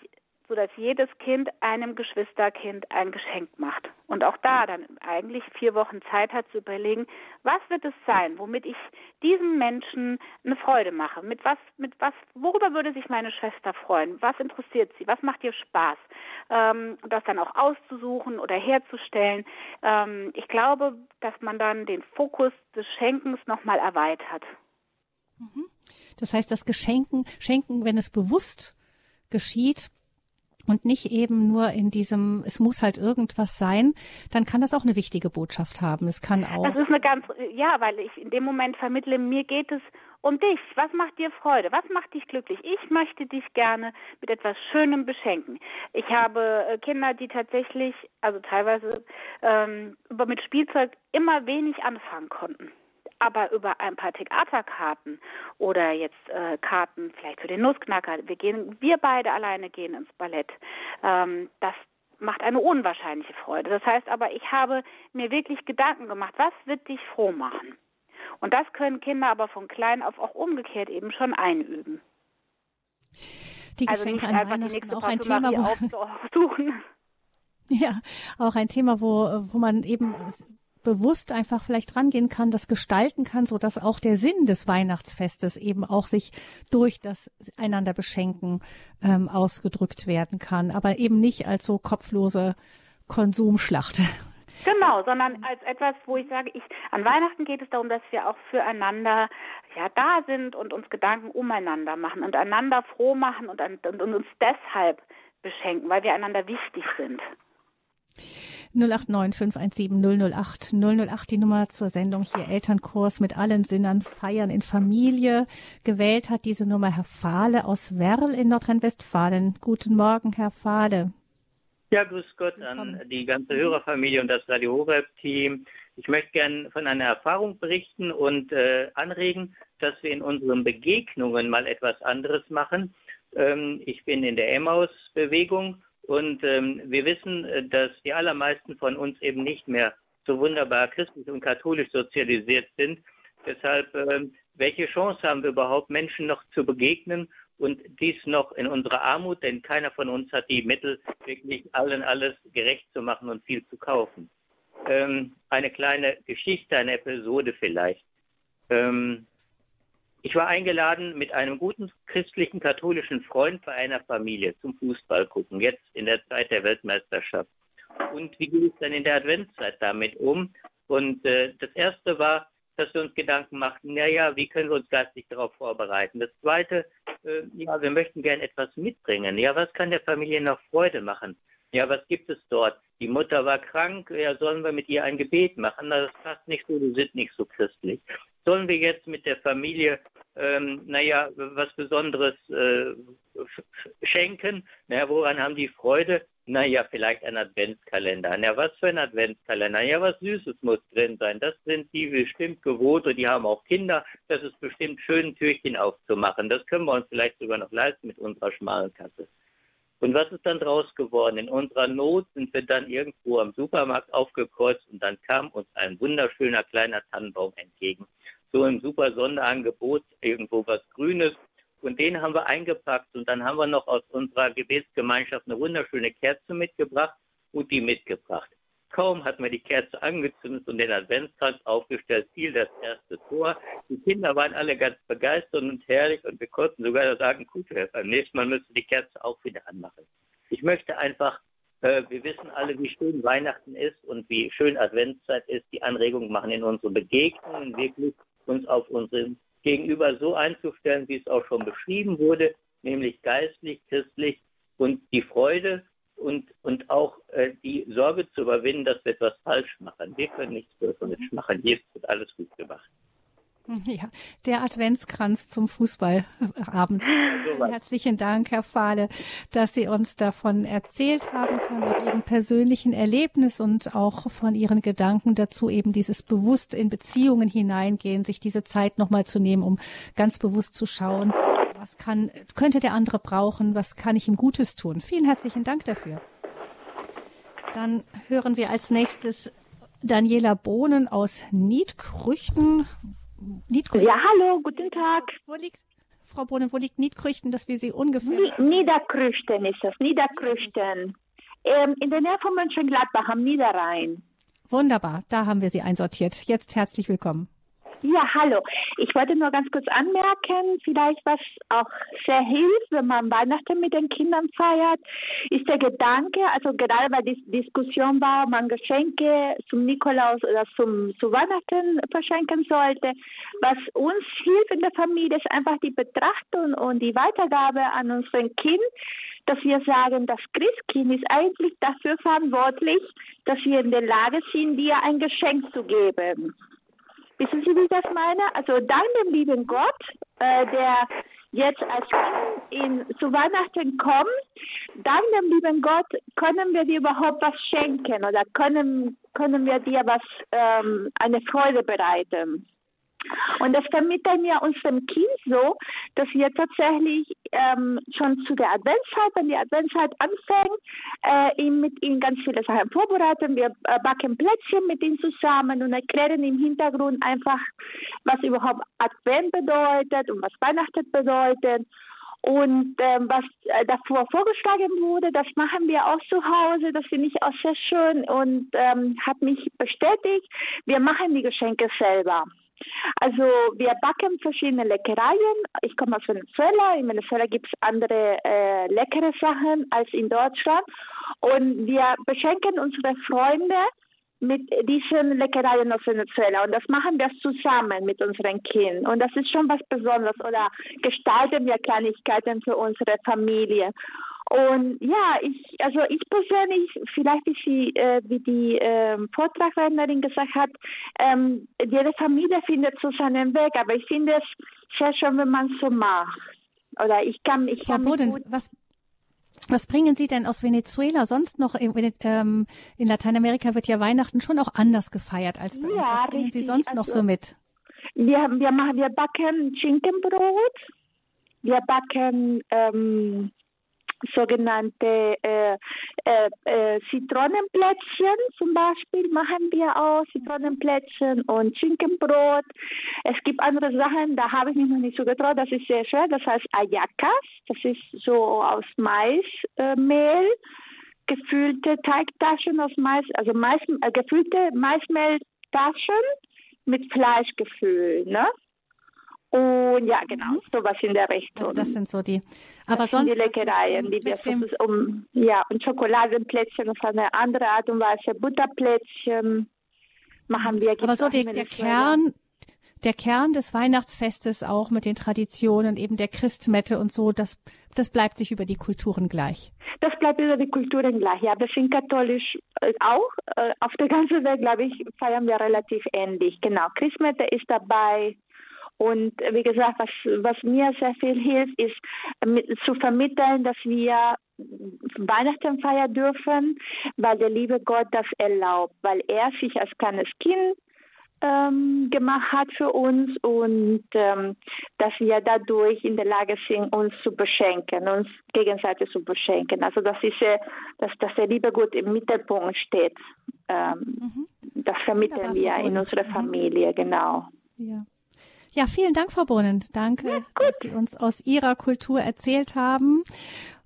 sodass jedes Kind einem Geschwisterkind ein Geschenk macht. Und auch da dann eigentlich vier Wochen Zeit hat zu überlegen, was wird es sein, womit ich diesem Menschen eine Freude mache? Mit was, mit was, worüber würde sich meine Schwester freuen? Was interessiert sie? Was macht ihr Spaß? Ähm, das dann auch auszusuchen oder herzustellen. Ähm, ich glaube, dass man dann den Fokus des Schenkens nochmal erweitert. Mhm. Das heißt, das Geschenken, Schenken, wenn es bewusst geschieht, und nicht eben nur in diesem, es muss halt irgendwas sein, dann kann das auch eine wichtige Botschaft haben. Es kann auch. Das ist eine ganz, ja, weil ich in dem Moment vermittle, mir geht es um dich. Was macht dir Freude? Was macht dich glücklich? Ich möchte dich gerne mit etwas Schönem beschenken. Ich habe äh, Kinder, die tatsächlich, also teilweise ähm, mit Spielzeug immer wenig anfangen konnten aber über ein paar Theaterkarten oder jetzt äh, Karten vielleicht für den Nussknacker, wir gehen, wir beide alleine gehen ins Ballett. Ähm, das macht eine unwahrscheinliche Freude. Das heißt aber, ich habe mir wirklich Gedanken gemacht, was wird dich froh machen? Und das können Kinder aber von klein auf auch umgekehrt eben schon einüben. Die also Geschenke also an Weihnachten auch ein Thema, wo, Ja, auch ein Thema, wo, wo man eben bewusst einfach vielleicht rangehen kann, das gestalten kann, so dass auch der Sinn des Weihnachtsfestes eben auch sich durch das einander beschenken ähm, ausgedrückt werden kann, aber eben nicht als so kopflose Konsumschlacht. Genau, sondern als etwas, wo ich sage, ich, an Weihnachten geht es darum, dass wir auch füreinander ja da sind und uns Gedanken umeinander machen und einander froh machen und, und, und uns deshalb beschenken, weil wir einander wichtig sind. 089 517 008 008 die Nummer zur Sendung hier Elternkurs mit allen Sinnern feiern in Familie. Gewählt hat diese Nummer Herr Fahle aus Werl in Nordrhein-Westfalen. Guten Morgen, Herr Fahle. Ja, grüß Gott an die ganze Hörerfamilie und das Radio Horeb-Team. Ich möchte gerne von einer Erfahrung berichten und äh, anregen, dass wir in unseren Begegnungen mal etwas anderes machen. Ähm, ich bin in der Emmaus-Bewegung und ähm, wir wissen, äh, dass die allermeisten von uns eben nicht mehr so wunderbar christlich und katholisch sozialisiert sind. Deshalb, ähm, welche Chance haben wir überhaupt, Menschen noch zu begegnen und dies noch in unserer Armut, denn keiner von uns hat die Mittel, wirklich allen alles gerecht zu machen und viel zu kaufen. Ähm, eine kleine Geschichte, eine Episode vielleicht. Ähm, ich war eingeladen mit einem guten christlichen katholischen Freund bei einer Familie zum Fußball gucken, jetzt in der Zeit der Weltmeisterschaft. Und wie gehe ich dann in der Adventszeit damit um? Und äh, das erste war, dass wir uns Gedanken machten, naja, wie können wir uns geistig darauf vorbereiten? Das zweite, äh, ja, wir möchten gerne etwas mitbringen. Ja, was kann der Familie noch Freude machen? Ja, was gibt es dort? Die Mutter war krank, ja, sollen wir mit ihr ein Gebet machen? Das passt nicht so, du sind nicht so christlich. Sollen wir jetzt mit der Familie ähm, naja, was Besonderes äh, schenken. Naja, woran haben die Freude? Naja, vielleicht ein Adventskalender. Na, was für ein Adventskalender? Ja, was Süßes muss drin sein. Das sind die bestimmt gewohnt und die haben auch Kinder. Das ist bestimmt schön, ein Türchen aufzumachen. Das können wir uns vielleicht sogar noch leisten mit unserer schmalen Kasse. Und was ist dann draus geworden? In unserer Not sind wir dann irgendwo am Supermarkt aufgekreuzt und dann kam uns ein wunderschöner kleiner Tannenbaum entgegen so ein super Sonderangebot, irgendwo was Grünes. Und den haben wir eingepackt und dann haben wir noch aus unserer Gebetsgemeinschaft eine wunderschöne Kerze mitgebracht und die mitgebracht. Kaum hat man die Kerze angezündet und den Adventskranz aufgestellt, fiel das erste Tor. Die Kinder waren alle ganz begeistert und herrlich und wir konnten sogar sagen, gut, beim nächsten Mal müsst ihr die Kerze auch wieder anmachen. Ich möchte einfach, äh, wir wissen alle, wie schön Weihnachten ist und wie schön Adventszeit ist. Die Anregungen machen in unsere Begegnungen wirklich, uns auf unseren Gegenüber so einzustellen, wie es auch schon beschrieben wurde, nämlich geistlich, christlich und die Freude und, und auch äh, die Sorge zu überwinden, dass wir etwas falsch machen. Wir können nichts falsch machen. Jetzt wird alles gut gemacht. Ja, der Adventskranz zum Fußballabend. So Herzlichen Dank, Herr Fahle, dass Sie uns davon erzählt haben, von Ihrem persönlichen Erlebnis und auch von Ihren Gedanken dazu, eben dieses bewusst in Beziehungen hineingehen, sich diese Zeit nochmal zu nehmen, um ganz bewusst zu schauen, was kann, könnte der andere brauchen, was kann ich ihm Gutes tun. Vielen herzlichen Dank dafür. Dann hören wir als nächstes Daniela Bohnen aus Niedkrüchten. Niedkrüchten. Ja, hallo, guten Tag. Wo liegt, Frau Bohnen, wo liegt Niedkrüchten, dass wir Sie ungefähr... Niederkrüchten ist das, Niederkrüchten. Ähm, in der Nähe von Mönchengladbach am Niederrhein. Wunderbar, da haben wir Sie einsortiert. Jetzt herzlich willkommen. Ja, hallo. Ich wollte nur ganz kurz anmerken, vielleicht was auch sehr hilft, wenn man Weihnachten mit den Kindern feiert, ist der Gedanke, also gerade weil die Diskussion war, ob man Geschenke zum Nikolaus oder zum, zu Weihnachten verschenken sollte. Was uns hilft in der Familie ist einfach die Betrachtung und die Weitergabe an unseren Kind, dass wir sagen, das Christkind ist eigentlich dafür verantwortlich, dass wir in der Lage sind, dir ein Geschenk zu geben. Wissen Sie, wie ich das meine? Also dank dem lieben Gott, äh, der jetzt als in, zu Weihnachten kommt, dank dem lieben Gott können wir dir überhaupt was schenken oder können, können wir dir was, ähm, eine Freude bereiten. Und das vermitteln wir unserem Kind so, dass wir tatsächlich ähm, schon zu der Adventszeit, wenn die Adventszeit anfängt, äh, ihm mit ihm ganz viele Sachen vorbereiten. Wir äh, backen Plätzchen mit ihm zusammen und erklären im Hintergrund einfach, was überhaupt Advent bedeutet und was Weihnachten bedeutet. Und ähm, was äh, davor vorgeschlagen wurde, das machen wir auch zu Hause. Das finde ich auch sehr schön und ähm, hat mich bestätigt. Wir machen die Geschenke selber. Also wir backen verschiedene Leckereien. Ich komme aus Venezuela. In Venezuela gibt es andere äh, leckere Sachen als in Deutschland. Und wir beschenken unsere Freunde mit diesen Leckereien aus Venezuela. Und das machen wir zusammen mit unseren Kindern. Und das ist schon was Besonderes. Oder gestalten wir Kleinigkeiten für unsere Familie. Und ja, ich, also ich persönlich, vielleicht wie, sie, äh, wie die äh, Vortragrednerin gesagt hat, ähm, jede Familie findet so seinen Weg, aber ich finde es sehr schön, wenn man es so macht. Oder ich kann, ich Frau kann Boden, was, was bringen Sie denn aus Venezuela sonst noch? In, ähm, in Lateinamerika wird ja Weihnachten schon auch anders gefeiert als bei ja, uns. Was bringen richtig. Sie sonst also, noch so mit? Wir, wir machen, wir backen Schinkenbrot, wir backen ähm, sogenannte äh, äh, äh, Zitronenplätzchen zum Beispiel machen wir auch, Zitronenplätzchen und Schinkenbrot. Es gibt andere Sachen, da habe ich mich noch nicht so getraut, das ist sehr schwer, das heißt Ayacas, das ist so aus Maismehl, gefüllte Teigtaschen aus Mais, also Mais, äh, gefüllte Maismehltaschen mit Fleisch gefüllt, ne? Und ja, genau, sowas in der Richtung. Also das sind so die. Aber sonst die Leckereien, die wir um, ja und Schokoladenplätzchen auf eine andere Art und Weise, Butterplätzchen machen wir. Aber so die, der Kern, der Kern des Weihnachtsfestes auch mit den Traditionen, eben der Christmette und so, das, das bleibt sich über die Kulturen gleich. Das bleibt über die Kulturen gleich, ja. Wir sind katholisch äh, auch. Äh, auf der ganzen Welt, glaube ich, feiern wir relativ ähnlich. Genau. Christmette ist dabei. Und wie gesagt, was, was mir sehr viel hilft, ist mit, zu vermitteln, dass wir Weihnachten feiern dürfen, weil der liebe Gott das erlaubt, weil er sich als kleines Kind ähm, gemacht hat für uns und ähm, dass wir dadurch in der Lage sind, uns zu beschenken, uns gegenseitig zu beschenken. Also dass diese, dass, dass der liebe Gott im Mittelpunkt steht. Ähm, mhm. Das vermitteln wir in unserer Familie, mhm. genau. Ja. Ja, vielen Dank, Frau Bohnen. Danke, ja, dass Sie uns aus Ihrer Kultur erzählt haben.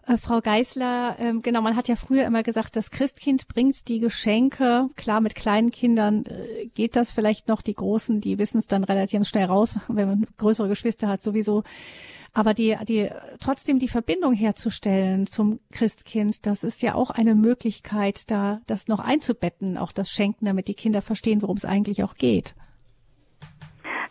Äh, Frau Geisler, ähm, genau, man hat ja früher immer gesagt, das Christkind bringt die Geschenke. Klar, mit kleinen Kindern äh, geht das vielleicht noch. Die Großen, die wissen es dann relativ schnell raus, wenn man größere Geschwister hat sowieso. Aber die, die, trotzdem die Verbindung herzustellen zum Christkind, das ist ja auch eine Möglichkeit, da das noch einzubetten, auch das Schenken, damit die Kinder verstehen, worum es eigentlich auch geht.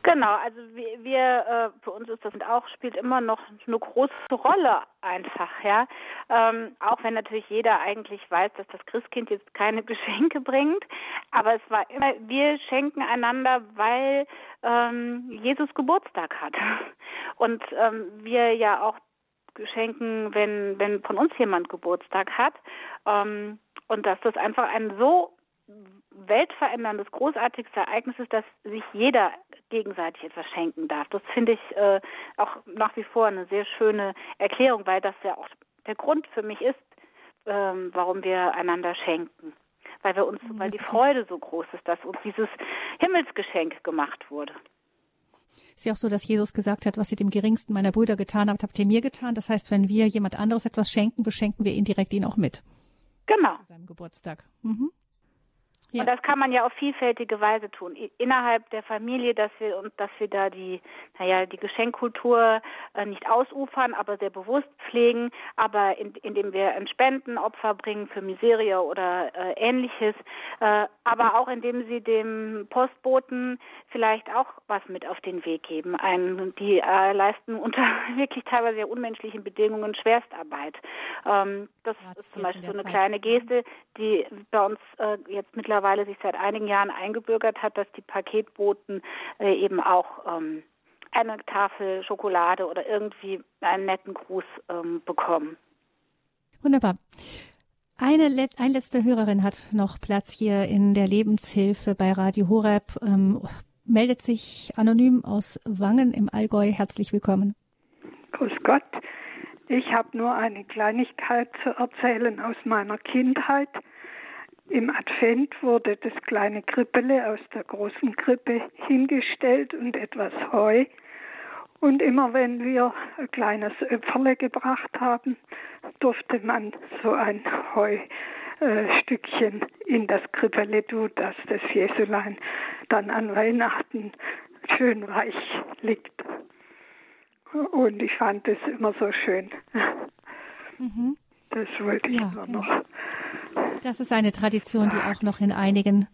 Genau, also wir, wir äh, für uns ist das auch spielt immer noch eine große Rolle einfach, ja. Ähm, auch wenn natürlich jeder eigentlich weiß, dass das Christkind jetzt keine Geschenke bringt, aber es war immer, wir schenken einander, weil ähm, Jesus Geburtstag hat. Und ähm, wir ja auch schenken, wenn wenn von uns jemand Geburtstag hat. Ähm, und dass das einfach ein so weltveränderndes, großartiges Ereignis ist, dass sich jeder gegenseitig etwas schenken darf. Das finde ich äh, auch nach wie vor eine sehr schöne Erklärung, weil das ja auch der Grund für mich ist, ähm, warum wir einander schenken. Weil wir uns, weil die Freude so groß ist, dass uns dieses Himmelsgeschenk gemacht wurde. Ist ja auch so, dass Jesus gesagt hat, was ihr dem geringsten meiner Brüder getan habt, habt ihr mir getan. Das heißt, wenn wir jemand anderes etwas schenken, beschenken wir indirekt ihn auch mit. Genau. Zu seinem Geburtstag. Mhm. Ja. Und das kann man ja auf vielfältige Weise tun. Innerhalb der Familie, dass wir uns, dass wir da die, naja, die Geschenkkultur äh, nicht ausufern, aber sehr bewusst pflegen, aber in, indem wir ein Spendenopfer bringen für Miserie oder äh, ähnliches, äh, aber auch indem sie dem Postboten vielleicht auch was mit auf den Weg geben. Ein, die äh, leisten unter wirklich teilweise sehr unmenschlichen Bedingungen Schwerstarbeit. Ähm, das ja, ist zum Beispiel so eine Zeit. kleine Geste, die bei uns äh, jetzt mittlerweile mittlerweile sich seit einigen Jahren eingebürgert hat, dass die Paketboten äh, eben auch ähm, eine Tafel Schokolade oder irgendwie einen netten Gruß ähm, bekommen. Wunderbar. Eine, ein letzte Hörerin hat noch Platz hier in der Lebenshilfe bei Radio Horeb. Ähm, meldet sich anonym aus Wangen im Allgäu. Herzlich willkommen. Grüß Gott. Ich habe nur eine Kleinigkeit zu erzählen aus meiner Kindheit. Im Advent wurde das kleine Krippele aus der großen Krippe hingestellt und etwas Heu. Und immer wenn wir ein kleines Öpferle gebracht haben, durfte man so ein Heustückchen äh, in das Krippele tun, dass das Jesulein dann an Weihnachten schön weich liegt. Und ich fand das immer so schön. Mhm. Das wollte ich ja, nur genau. noch das ist eine Tradition, die auch noch in einigen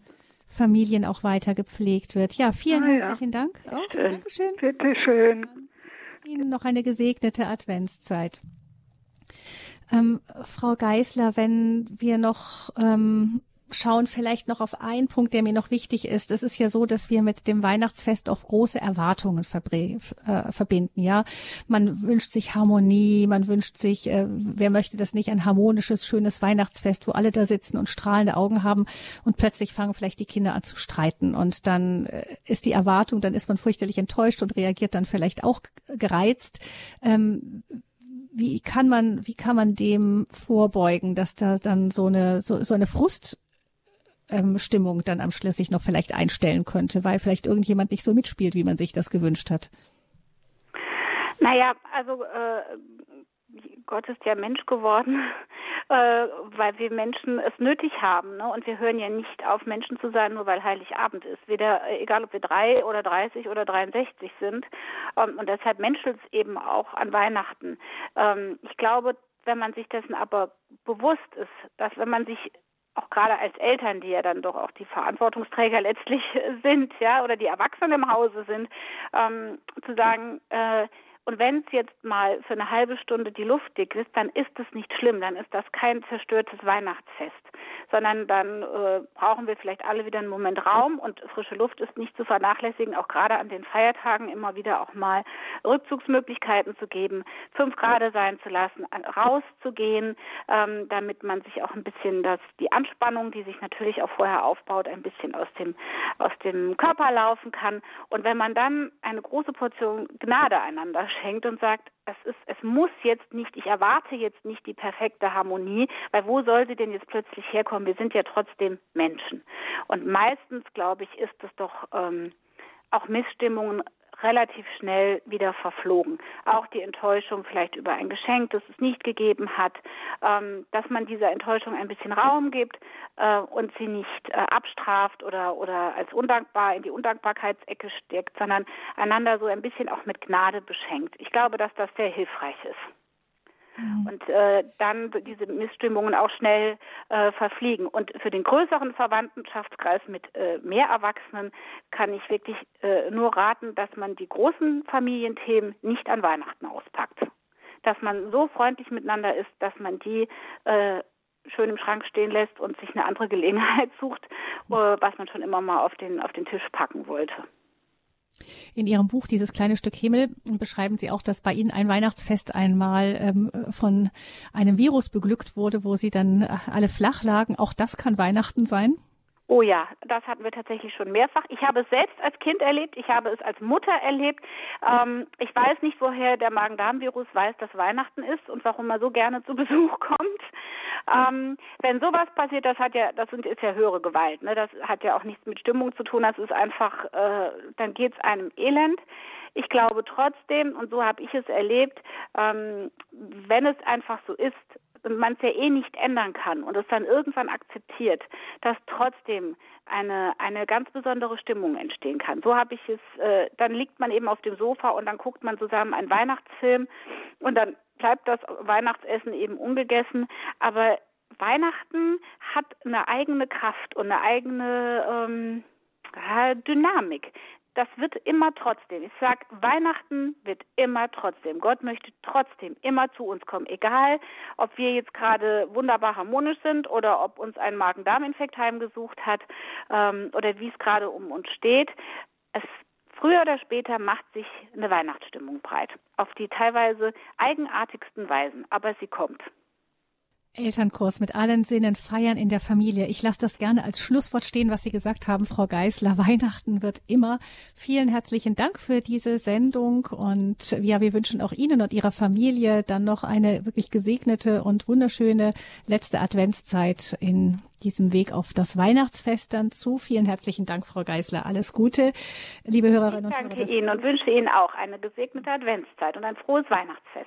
Familien auch weiter gepflegt wird. Ja, vielen ah, herzlichen ja. Dank. Oh, Dankeschön. Bitte schön. Ihnen noch eine gesegnete Adventszeit. Ähm, Frau Geisler, wenn wir noch ähm, schauen vielleicht noch auf einen Punkt, der mir noch wichtig ist. Es ist ja so, dass wir mit dem Weihnachtsfest auch große Erwartungen äh, verbinden. Ja, man wünscht sich Harmonie, man wünscht sich, äh, wer möchte das nicht, ein harmonisches, schönes Weihnachtsfest, wo alle da sitzen und strahlende Augen haben und plötzlich fangen vielleicht die Kinder an zu streiten und dann äh, ist die Erwartung, dann ist man fürchterlich enttäuscht und reagiert dann vielleicht auch gereizt. Ähm, wie kann man, wie kann man dem vorbeugen, dass da dann so eine, so, so eine Frust ähm, Stimmung dann am Schluss sich noch vielleicht einstellen könnte, weil vielleicht irgendjemand nicht so mitspielt, wie man sich das gewünscht hat? Naja, also äh, Gott ist ja Mensch geworden, äh, weil wir Menschen es nötig haben. Ne? Und wir hören ja nicht auf, Menschen zu sein, nur weil Heiligabend ist. Weder, äh, egal ob wir drei oder 30 oder 63 sind. Ähm, und deshalb menschelt es eben auch an Weihnachten. Ähm, ich glaube, wenn man sich dessen aber bewusst ist, dass wenn man sich auch gerade als Eltern, die ja dann doch auch die Verantwortungsträger letztlich sind, ja, oder die Erwachsenen im Hause sind, ähm, zu sagen, äh, und wenn es jetzt mal für eine halbe Stunde die Luft dick ist, dann ist es nicht schlimm, dann ist das kein zerstörtes Weihnachtsfest, sondern dann äh, brauchen wir vielleicht alle wieder einen Moment Raum und frische Luft ist nicht zu vernachlässigen, auch gerade an den Feiertagen immer wieder auch mal Rückzugsmöglichkeiten zu geben, fünf Grad sein zu lassen, rauszugehen, ähm, damit man sich auch ein bisschen das, die Anspannung, die sich natürlich auch vorher aufbaut, ein bisschen aus dem, aus dem Körper laufen kann. Und wenn man dann eine große Portion Gnade einander schenkt und sagt, es ist, es muss jetzt nicht, ich erwarte jetzt nicht die perfekte Harmonie, weil wo soll sie denn jetzt plötzlich herkommen? Wir sind ja trotzdem Menschen. Und meistens, glaube ich, ist es doch ähm, auch Missstimmungen relativ schnell wieder verflogen. Auch die Enttäuschung vielleicht über ein Geschenk, das es nicht gegeben hat, ähm, dass man dieser Enttäuschung ein bisschen Raum gibt äh, und sie nicht äh, abstraft oder, oder als undankbar in die Undankbarkeitsecke steckt, sondern einander so ein bisschen auch mit Gnade beschenkt. Ich glaube, dass das sehr hilfreich ist. Mhm. Und äh, dann diese Missstimmungen auch schnell äh, verfliegen. Und für den größeren Verwandtschaftskreis mit äh, mehr Erwachsenen kann ich wirklich äh, nur raten, dass man die großen Familienthemen nicht an Weihnachten auspackt. Dass man so freundlich miteinander ist, dass man die äh, schön im Schrank stehen lässt und sich eine andere Gelegenheit sucht, äh, was man schon immer mal auf den, auf den Tisch packen wollte. In Ihrem Buch Dieses kleine Stück Himmel beschreiben Sie auch, dass bei Ihnen ein Weihnachtsfest einmal ähm, von einem Virus beglückt wurde, wo Sie dann alle flach lagen. Auch das kann Weihnachten sein? Oh ja, das hatten wir tatsächlich schon mehrfach. Ich habe es selbst als Kind erlebt, ich habe es als Mutter erlebt. Ähm, ich weiß nicht, woher der Magen-Darm-Virus weiß, dass Weihnachten ist und warum er so gerne zu Besuch kommt. Ähm, wenn sowas passiert, das hat ja, das ist ja höhere Gewalt. Ne? Das hat ja auch nichts mit Stimmung zu tun. Das ist einfach, äh, dann geht es einem elend. Ich glaube trotzdem, und so habe ich es erlebt, ähm, wenn es einfach so ist, man es ja eh nicht ändern kann und es dann irgendwann akzeptiert, dass trotzdem eine eine ganz besondere Stimmung entstehen kann. So habe ich es. Äh, dann liegt man eben auf dem Sofa und dann guckt man zusammen einen Weihnachtsfilm und dann bleibt das Weihnachtsessen eben ungegessen. Aber Weihnachten hat eine eigene Kraft und eine eigene ähm, Dynamik das wird immer trotzdem. Ich sag, Weihnachten wird immer trotzdem. Gott möchte trotzdem immer zu uns kommen, egal, ob wir jetzt gerade wunderbar harmonisch sind oder ob uns ein Magen-Darm-Infekt heimgesucht hat ähm, oder wie es gerade um uns steht. Es Früher oder später macht sich eine Weihnachtsstimmung breit, auf die teilweise eigenartigsten Weisen, aber sie kommt. Elternkurs mit allen Sinnen feiern in der Familie. Ich lasse das gerne als Schlusswort stehen, was Sie gesagt haben, Frau Geisler. Weihnachten wird immer. Vielen herzlichen Dank für diese Sendung und ja, wir wünschen auch Ihnen und Ihrer Familie dann noch eine wirklich gesegnete und wunderschöne letzte Adventszeit in diesem Weg auf das Weihnachtsfest dann zu. Vielen herzlichen Dank, Frau Geisler. Alles Gute, liebe Hörerinnen und Hörer. Ich danke Ihnen und wünsche Ihnen auch eine gesegnete Adventszeit und ein frohes Weihnachtsfest.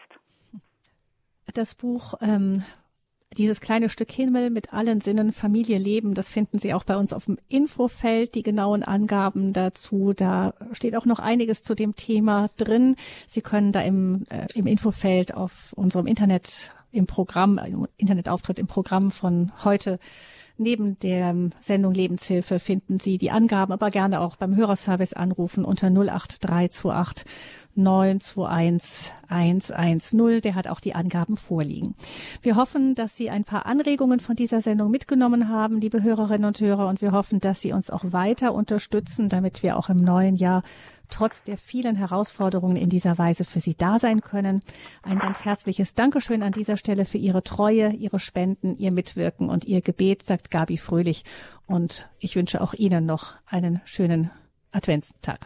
Das Buch ähm, dieses kleine Stück Himmel mit allen Sinnen Familie leben, das finden Sie auch bei uns auf dem Infofeld, die genauen Angaben dazu. Da steht auch noch einiges zu dem Thema drin. Sie können da im, äh, im Infofeld auf unserem Internet im Programm, im Internetauftritt im Programm von heute Neben der Sendung Lebenshilfe finden Sie die Angaben, aber gerne auch beim Hörerservice anrufen unter 08328 921 110. Der hat auch die Angaben vorliegen. Wir hoffen, dass Sie ein paar Anregungen von dieser Sendung mitgenommen haben, liebe Hörerinnen und Hörer, und wir hoffen, dass Sie uns auch weiter unterstützen, damit wir auch im neuen Jahr trotz der vielen Herausforderungen in dieser Weise für Sie da sein können. Ein ganz herzliches Dankeschön an dieser Stelle für Ihre Treue, Ihre Spenden, Ihr Mitwirken und Ihr Gebet, sagt Gabi Fröhlich. Und ich wünsche auch Ihnen noch einen schönen Adventstag.